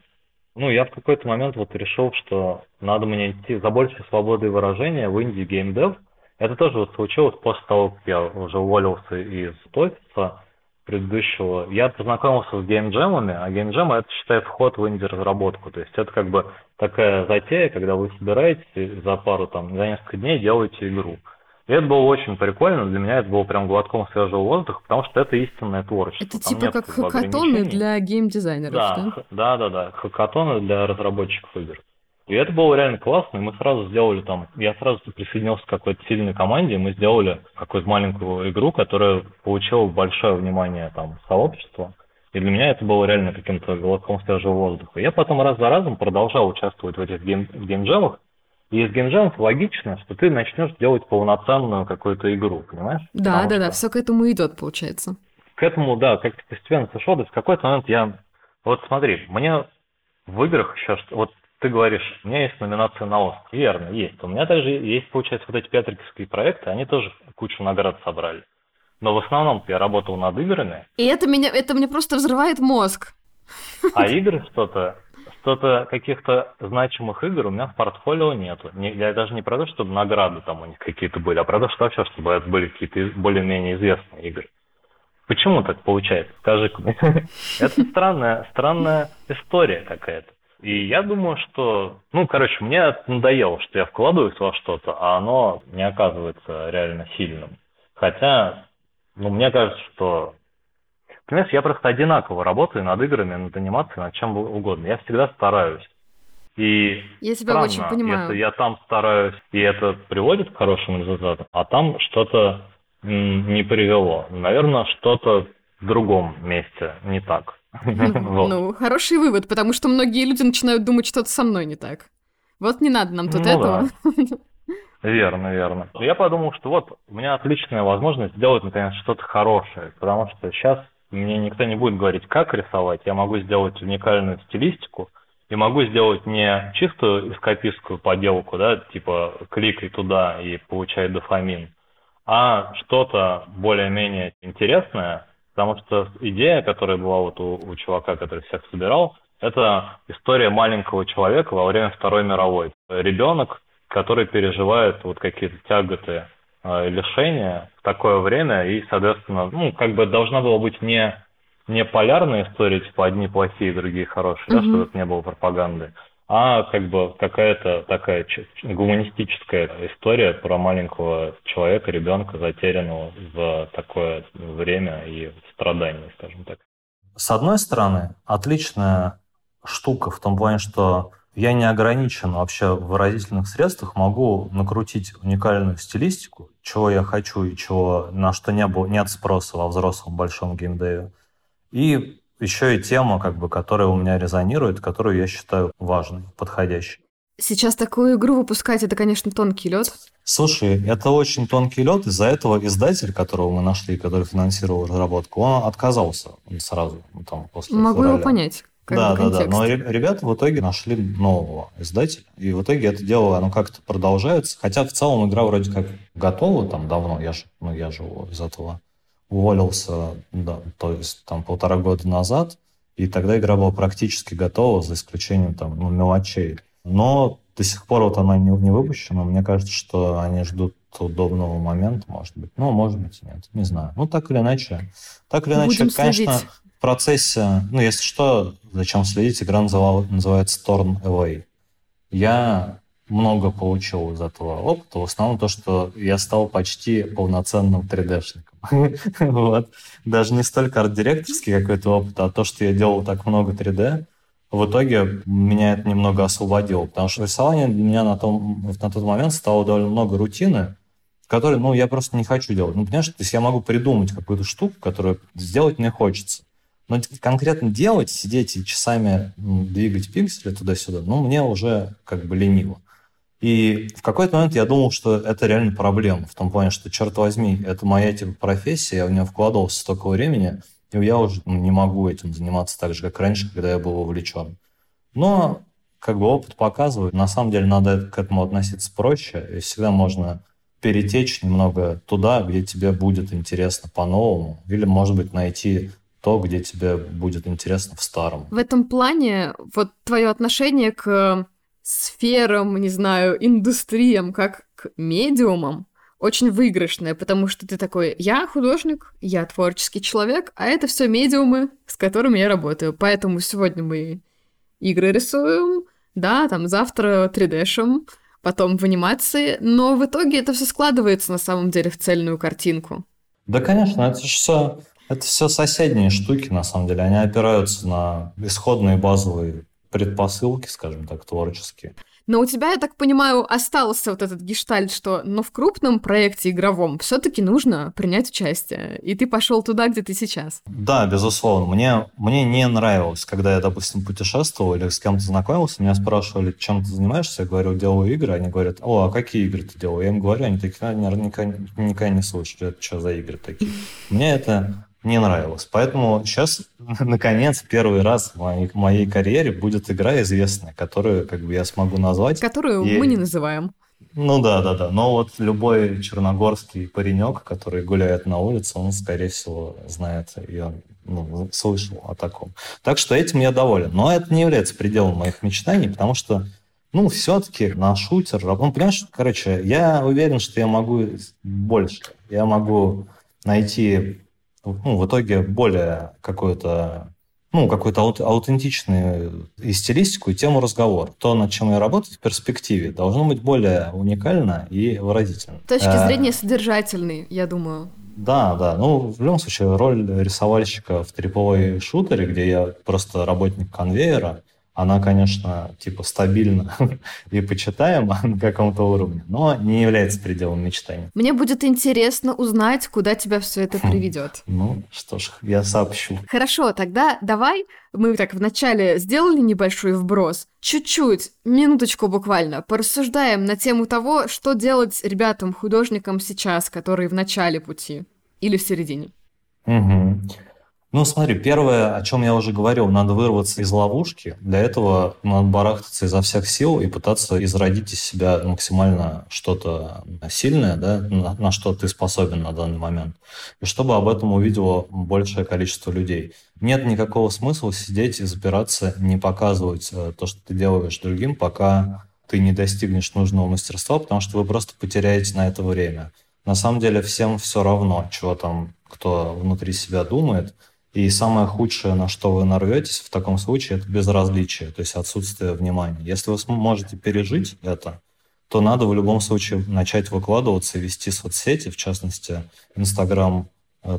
Ну, я в какой-то момент вот решил, что надо мне идти за большей свободой выражения в инди геймдев, это тоже вот случилось после того, как я уже уволился из офиса предыдущего. Я познакомился с геймджемами, а геймджемы это считает вход в инди-разработку. То есть это как бы такая затея, когда вы собираетесь за пару, там, за несколько дней делаете игру. И это было очень прикольно, для меня это было прям глотком свежего воздуха, потому что это истинное творчество. Это Там типа как хакатоны для геймдизайнеров, да? Да, да, да, да, хакатоны для разработчиков игр. И это было реально классно, и мы сразу сделали там, я сразу присоединился к какой-то сильной команде, и мы сделали какую-то маленькую игру, которая получила большое внимание там сообщества. И для меня это было реально каким-то глотком свежего воздуха. Я потом раз за разом продолжал участвовать в этих гейм, геймджемах, И из геймджамов логично, что ты начнешь делать полноценную какую-то игру, понимаешь? Да, Потому да, что... да, все к этому идет, получается. К этому, да, как-то постепенно сошел. То есть в какой-то момент я... Вот смотри, мне в играх еще... Вот ты говоришь, у меня есть номинация на Оскар. Верно, есть. У меня также есть, получается, вот эти петрикские проекты, они тоже кучу наград собрали. Но в основном я работал над играми. И это меня, это мне просто взрывает мозг. А игры что-то, что-то каких-то значимых игр у меня в портфолио нету. Не, я даже не про то, чтобы награды там у них какие-то были, а про то, что вообще, чтобы это были какие-то более-менее известные игры. Почему так получается? Скажи-ка мне. *laughs* Это странная, странная история какая-то. И я думаю, что, ну, короче, мне надоело, что я вкладываюсь во что-то, а оно не оказывается реально сильным. Хотя, ну, мне кажется, что Понимаешь, я просто одинаково работаю над играми, над анимацией, над чем угодно. Я всегда стараюсь. И я тебя странно, очень понимаю. если я там стараюсь, и это приводит к хорошим результатам, а там что-то не привело. Наверное, что-то в другом месте не так. Ну, хороший вывод, потому что многие люди начинают думать, что-то со мной не так. Вот не надо нам тут ну этого. *laughs* Верно, верно. Я подумал, что вот у меня отличная возможность сделать, наконец, что-то хорошее, потому что сейчас мне никто не будет говорить, как рисовать. Я могу сделать уникальную стилистику и могу сделать не чистую эскапистскую поделку, да, типа кликай туда и получай дофамин, а что-то более-менее интересное, Потому что идея, которая была вот у, у чувака, который всех собирал, это история маленького человека во время Второй мировой. Ребенок, который переживает вот какие-то тяготы э, лишения в такое время, и, соответственно, ну, как бы должна была быть не, не полярная история, типа одни плохие, другие хорошие, mm-hmm. да, чтобы это не было пропаганды, а как бы какая-то такая гуманистическая история про маленького человека, ребенка, затерянного в такое время и страдания, скажем так. С одной стороны, отличная штука в том плане, что я не ограничен вообще в выразительных средствах, могу накрутить уникальную стилистику, чего я хочу и чего, на что не было, нет спроса во взрослом большом геймдеве. И еще и тема, как бы, которая у меня резонирует, которую я считаю важной, подходящей. Сейчас такую игру выпускать, это, конечно, тонкий лед. Слушай, это очень тонкий лед. Из-за этого издатель, которого мы нашли, который финансировал разработку, он отказался сразу, там, после Могу февраля. его понять. Как да, да, да. Но ребята в итоге нашли нового издателя. И в итоге это дело, оно как-то продолжается. Хотя в целом игра вроде как готова там давно. Я же, ну, я же из этого уволился, да, то есть там полтора года назад, и тогда игра была практически готова, за исключением там ну, мелочей. Но до сих пор вот она не, не выпущена. Мне кажется, что они ждут удобного момента, может быть. Ну, может быть, нет, не знаю. Ну, так или иначе. Так или иначе, Будем конечно, следить. в процессе, ну, если что, зачем следить, игра называется Torn Away. Я много получил из этого опыта. В основном то, что я стал почти полноценным 3D-шником. *laughs* вот. Даже не столько арт-директорский какой-то опыт, а то, что я делал так много 3D, в итоге меня это немного освободило, потому что рисование для меня на, том, на тот момент стало довольно много рутины, которые, ну, я просто не хочу делать. Ну, понимаешь, то есть я могу придумать какую-то штуку, которую сделать мне хочется. Но конкретно делать, сидеть и часами двигать пиксели туда-сюда, ну, мне уже как бы лениво. И в какой-то момент я думал, что это реально проблема. В том плане, что, черт возьми, это моя типа профессия, я в нее вкладывался столько времени, и я уже ну, не могу этим заниматься так же, как раньше, когда я был увлечен. Но как бы опыт показывает, на самом деле надо к этому относиться проще, и всегда можно перетечь немного туда, где тебе будет интересно по-новому, или, может быть, найти то, где тебе будет интересно в старом. В этом плане вот твое отношение к сферам, не знаю, индустриям, как к медиумам, очень выигрышная, потому что ты такой, я художник, я творческий человек, а это все медиумы, с которыми я работаю. Поэтому сегодня мы игры рисуем, да, там завтра 3D-шем, потом в анимации, но в итоге это все складывается на самом деле в цельную картинку. Да, конечно, это же все, это все соседние штуки, на самом деле. Они опираются на исходные базовые предпосылки, скажем так, творческие. Но у тебя, я так понимаю, остался вот этот гештальт, что но в крупном проекте игровом все таки нужно принять участие, и ты пошел туда, где ты сейчас. Да, безусловно. Мне, мне не нравилось, когда я, допустим, путешествовал или с кем-то знакомился, меня спрашивали, чем ты занимаешься, я говорю, делаю игры, они говорят, о, а какие игры ты делал? Я им говорю, они такие, «А, наверное, никогда, никогда не слышали, это что за игры такие. *laughs* Мне это не нравилось. Поэтому сейчас, *laughs* наконец, первый раз в моей, в моей карьере будет игра известная, которую как бы я смогу назвать. Которую и... мы не называем. Ну да, да, да. Но вот любой черногорский паренек, который гуляет на улице, он, скорее всего, знает и ну, слышал о таком. Так что этим я доволен. Но это не является пределом моих мечтаний, потому что ну, все-таки на шутер... Ну, понимаешь, короче, я уверен, что я могу больше. Я могу найти ну, в итоге более какую-то ну, какую-то аут- аутентичную и стилистику, и тему разговора. То, над чем я работаю в перспективе, должно быть более уникально и выразительно. С точки а, зрения содержательной, я думаю. Да, да. Ну, в любом случае, роль рисовальщика в триповой шутере, где я просто работник конвейера, она, конечно, типа стабильна *laughs* и почитаема *laughs* на каком-то уровне, но не является пределом мечтаний. Мне будет интересно узнать, куда тебя все это хм. приведет. Ну, что ж, я сообщу. Хорошо, тогда давай мы так вначале сделали небольшой вброс, чуть-чуть, минуточку буквально, порассуждаем на тему того, что делать ребятам-художникам сейчас, которые в начале пути или в середине. Угу. Ну, смотри, первое, о чем я уже говорил, надо вырваться из ловушки. Для этого надо барахтаться изо всех сил и пытаться изродить из себя максимально что-то сильное, да, на, на что ты способен на данный момент. И чтобы об этом увидело большее количество людей. Нет никакого смысла сидеть и запираться, не показывать э, то, что ты делаешь другим, пока ты не достигнешь нужного мастерства, потому что вы просто потеряете на это время. На самом деле всем все равно, чего там кто внутри себя думает – и самое худшее, на что вы нарветесь в таком случае, это безразличие, то есть отсутствие внимания. Если вы сможете пережить это, то надо в любом случае начать выкладываться и вести соцсети, в частности, Инстаграм,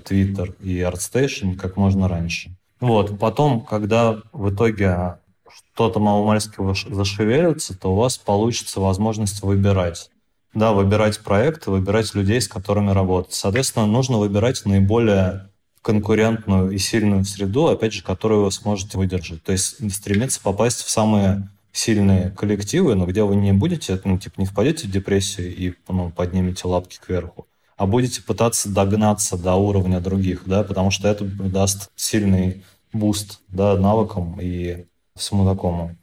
Твиттер и ArtStation как можно раньше. Вот. Потом, когда в итоге что-то маломальски зашевелится, то у вас получится возможность выбирать. Да, выбирать проекты, выбирать людей, с которыми работать. Соответственно, нужно выбирать наиболее конкурентную и сильную среду, опять же, которую вы сможете выдержать. То есть стремиться попасть в самые сильные коллективы, но где вы не будете, ну, типа, не впадете в депрессию и ну, поднимете лапки кверху, а будете пытаться догнаться до уровня других, да, потому что это даст сильный буст, да, навыкам и всему такому.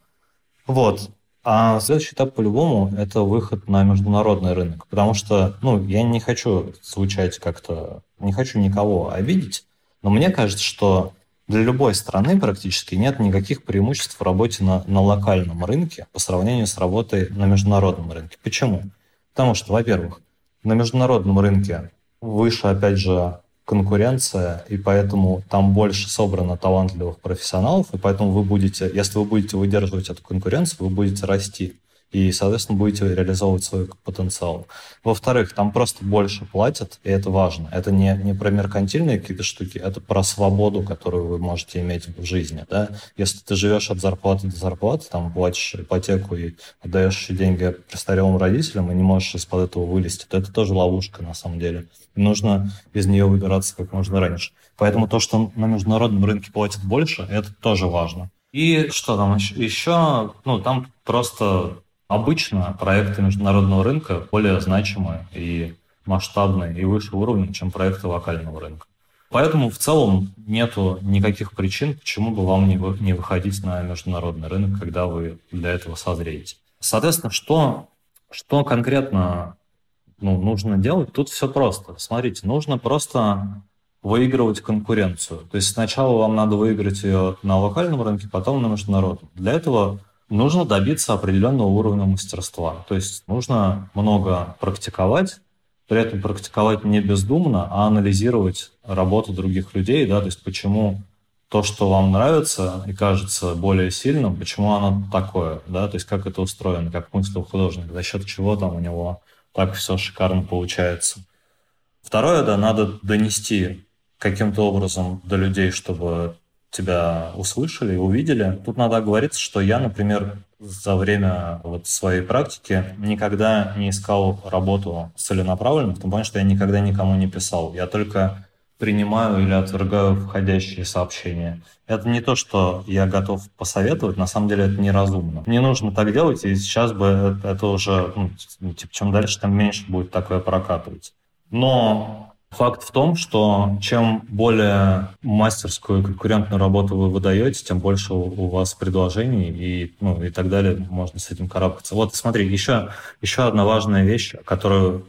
Вот. А следующий этап по-любому – это выход на международный рынок, потому что, ну, я не хочу звучать как-то, не хочу никого обидеть, но мне кажется, что для любой страны практически нет никаких преимуществ в работе на, на локальном рынке по сравнению с работой на международном рынке. Почему? Потому что, во-первых, на международном рынке выше, опять же, конкуренция, и поэтому там больше собрано талантливых профессионалов, и поэтому вы будете, если вы будете выдерживать эту конкуренцию, вы будете расти и, соответственно, будете реализовывать свой потенциал. Во-вторых, там просто больше платят, и это важно. Это не, не про меркантильные какие-то штуки, это про свободу, которую вы можете иметь в жизни. Да? Если ты живешь от зарплаты до зарплаты, там платишь ипотеку и отдаешь деньги престарелым родителям, и не можешь из-под этого вылезти, то это тоже ловушка на самом деле. Нужно из нее выбираться как можно раньше. Поэтому то, что на международном рынке платят больше, это тоже важно. И что там еще? Ну, там просто Обычно проекты международного рынка более значимые и масштабные и выше уровня, чем проекты локального рынка. Поэтому в целом нету никаких причин, почему бы вам не, не выходить на международный рынок, когда вы для этого созреете. Соответственно, что, что конкретно ну, нужно делать? Тут все просто. Смотрите, нужно просто выигрывать конкуренцию. То есть сначала вам надо выиграть ее на локальном рынке, потом на международном. Для этого нужно добиться определенного уровня мастерства. То есть нужно много практиковать, при этом практиковать не бездумно, а анализировать работу других людей, да, то есть почему то, что вам нравится и кажется более сильным, почему оно такое, да, то есть как это устроено, как мыслил художник, за счет чего там у него так все шикарно получается. Второе, да, надо донести каким-то образом до людей, чтобы тебя услышали и увидели. Тут надо оговориться, что я, например, за время вот своей практики никогда не искал работу целенаправленно, потому том что я никогда никому не писал. Я только принимаю или отвергаю входящие сообщения. Это не то, что я готов посоветовать, на самом деле это неразумно. Не нужно так делать, и сейчас бы это уже, ну, типа, чем дальше, тем меньше будет такое прокатывать. Но Факт в том, что чем более мастерскую конкурентную работу вы выдаете, тем больше у вас предложений и, ну, и так далее. Можно с этим карабкаться. Вот смотри, еще, еще одна важная вещь, которую...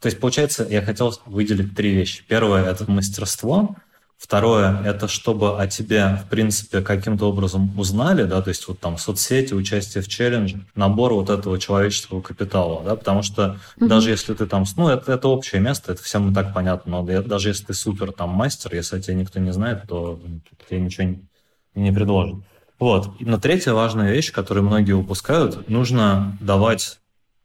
То есть, получается, я хотел выделить три вещи. Первое – это мастерство, Второе – это чтобы о тебе, в принципе, каким-то образом узнали, да, то есть вот там соцсети, участие в челлендже, набор вот этого человеческого капитала, да, потому что mm-hmm. даже если ты там, ну, это, это общее место, это всем и так понятно, но даже если ты супер там мастер, если тебя никто не знает, то тебе ничего не, не предложат. Вот. Но третья важная вещь, которую многие упускают, нужно давать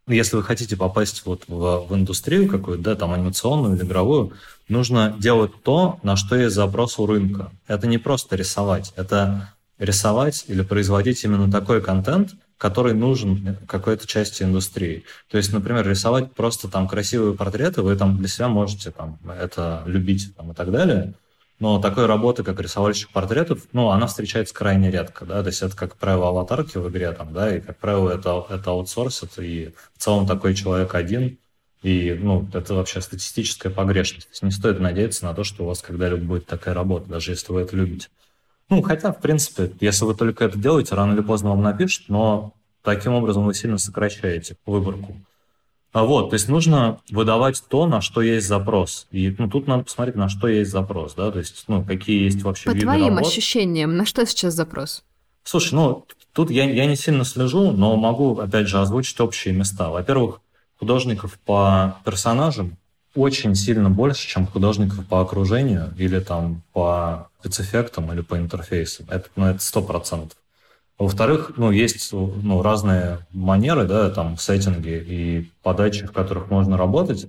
если вы хотите попасть вот в, в индустрию какую-то, да, там анимационную или игровую, нужно делать то, на что есть запрос у рынка. Это не просто рисовать, это рисовать или производить именно такой контент, который нужен какой-то части индустрии. То есть, например, рисовать просто там красивые портреты, вы там для себя можете там это любить там, и так далее, но такой работы, как рисовальщик портретов, ну, она встречается крайне редко, да, то есть это, как правило, аватарки в игре, там, да, и, как правило, это, это аутсорсит, и в целом такой человек один, и, ну, это вообще статистическая погрешность. То есть не стоит надеяться на то, что у вас когда-либо будет такая работа, даже если вы это любите. Ну, хотя, в принципе, если вы только это делаете, рано или поздно вам напишут, но таким образом вы сильно сокращаете выборку. А вот, то есть нужно выдавать то, на что есть запрос. И ну, тут надо посмотреть, на что есть запрос, да, то есть, ну, какие есть вообще По виды твоим работ. ощущениям, на что сейчас запрос? Слушай, ну, тут я, я не сильно слежу, но могу, опять же, озвучить общие места. Во-первых, художников по персонажам очень сильно больше, чем художников по окружению или там по спецэффектам или по интерфейсам. Это, ну, это сто процентов. Во-вторых, ну, есть ну, разные манеры, да, там, сеттинги и подачи, в которых можно работать.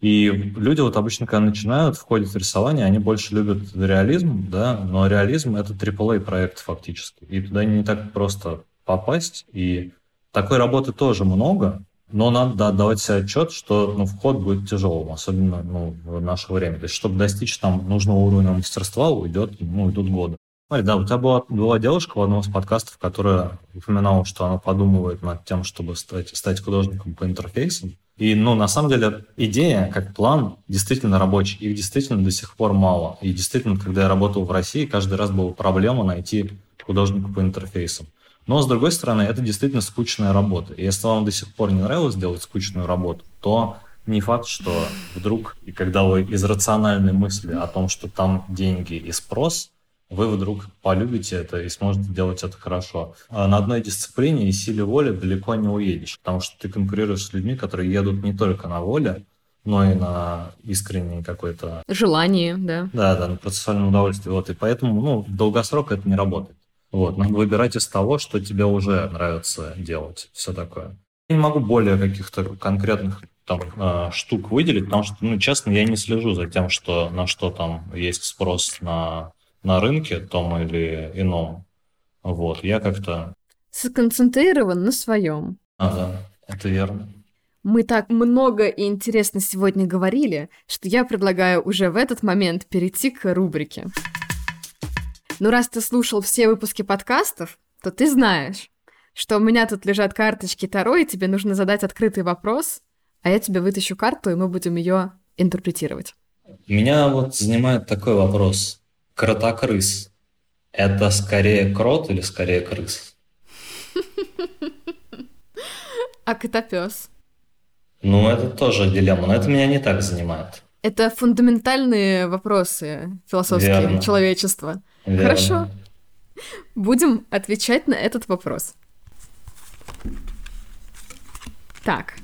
И люди вот обычно, когда начинают, входят в рисование, они больше любят реализм, да, но реализм — это AAA проект фактически. И туда не так просто попасть. И такой работы тоже много, но надо да, давать себе отчет, что ну, вход будет тяжелым, особенно ну, в наше время. То есть, чтобы достичь там нужного уровня мастерства, уйдет, ну, идут годы. Смотри, да, у тебя была, была девушка в одном из подкастов, которая упоминала, что она подумывает над тем, чтобы стать, стать художником по интерфейсам. И, ну, на самом деле, идея, как план, действительно рабочий. Их действительно до сих пор мало. И действительно, когда я работал в России, каждый раз была проблема найти художника по интерфейсам. Но, с другой стороны, это действительно скучная работа. И если вам до сих пор не нравилось делать скучную работу, то не факт, что вдруг, и когда вы из рациональной мысли о том, что там деньги и спрос, вы вдруг полюбите это и сможете делать это хорошо. А на одной дисциплине и силе воли далеко не уедешь, потому что ты конкурируешь с людьми, которые едут не только на воле, но и на искреннее какое-то... Желание, да. Да, да, на процессуальное удовольствие. Вот, и поэтому, ну, в долгосрок это не работает. Вот, надо выбирать из того, что тебе уже нравится делать, все такое. Я не могу более каких-то конкретных там а, штук выделить, потому что, ну, честно, я не слежу за тем, что на что там есть спрос на на рынке том или ином. Вот, я как-то... Сконцентрирован на своем. А, да, это верно. Мы так много и интересно сегодня говорили, что я предлагаю уже в этот момент перейти к рубрике. Ну, раз ты слушал все выпуски подкастов, то ты знаешь, что у меня тут лежат карточки Таро, и тебе нужно задать открытый вопрос, а я тебе вытащу карту, и мы будем ее интерпретировать. Меня вот занимает такой вопрос. Кротокрыс. Это скорее крот или скорее крыс? *laughs* А котопес? Ну, это тоже дилемма, но это меня не так занимает. Это фундаментальные вопросы философские Верно. человечества. Верно. Хорошо. Будем отвечать на этот вопрос. Так.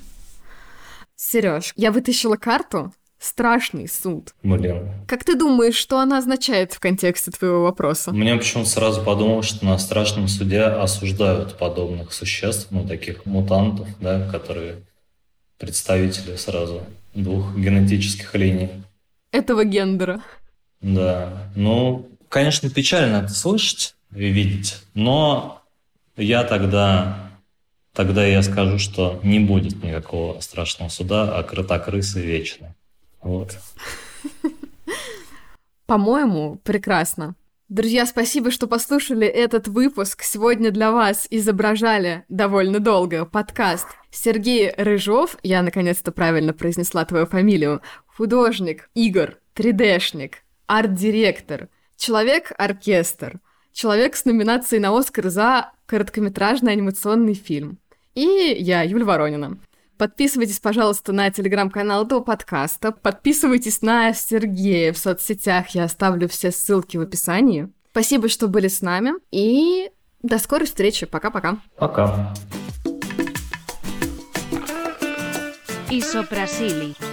Сереж, я вытащила карту, Страшный суд. Блин. Как ты думаешь, что она означает в контексте твоего вопроса? Мне почему-то сразу подумал, что на страшном суде осуждают подобных существ, ну, таких мутантов, да, которые представители сразу двух генетических линий. Этого гендера. Да. Ну, конечно, печально это слышать и видеть, но я тогда, тогда я скажу, что не будет никакого страшного суда, а крысы вечны. Вот. По-моему, прекрасно. Друзья, спасибо, что послушали этот выпуск. Сегодня для вас изображали довольно долго подкаст Сергей Рыжов, я наконец-то правильно произнесла твою фамилию, художник, Игорь, 3D-шник, арт-директор, человек-оркестр, человек с номинацией на Оскар за короткометражный анимационный фильм. И я, Юль Воронина. Подписывайтесь, пожалуйста, на телеграм-канал этого подкаста. Подписывайтесь на Сергея в соцсетях. Я оставлю все ссылки в описании. Спасибо, что были с нами. И до скорой встречи. Пока-пока. Пока. -пока. Пока.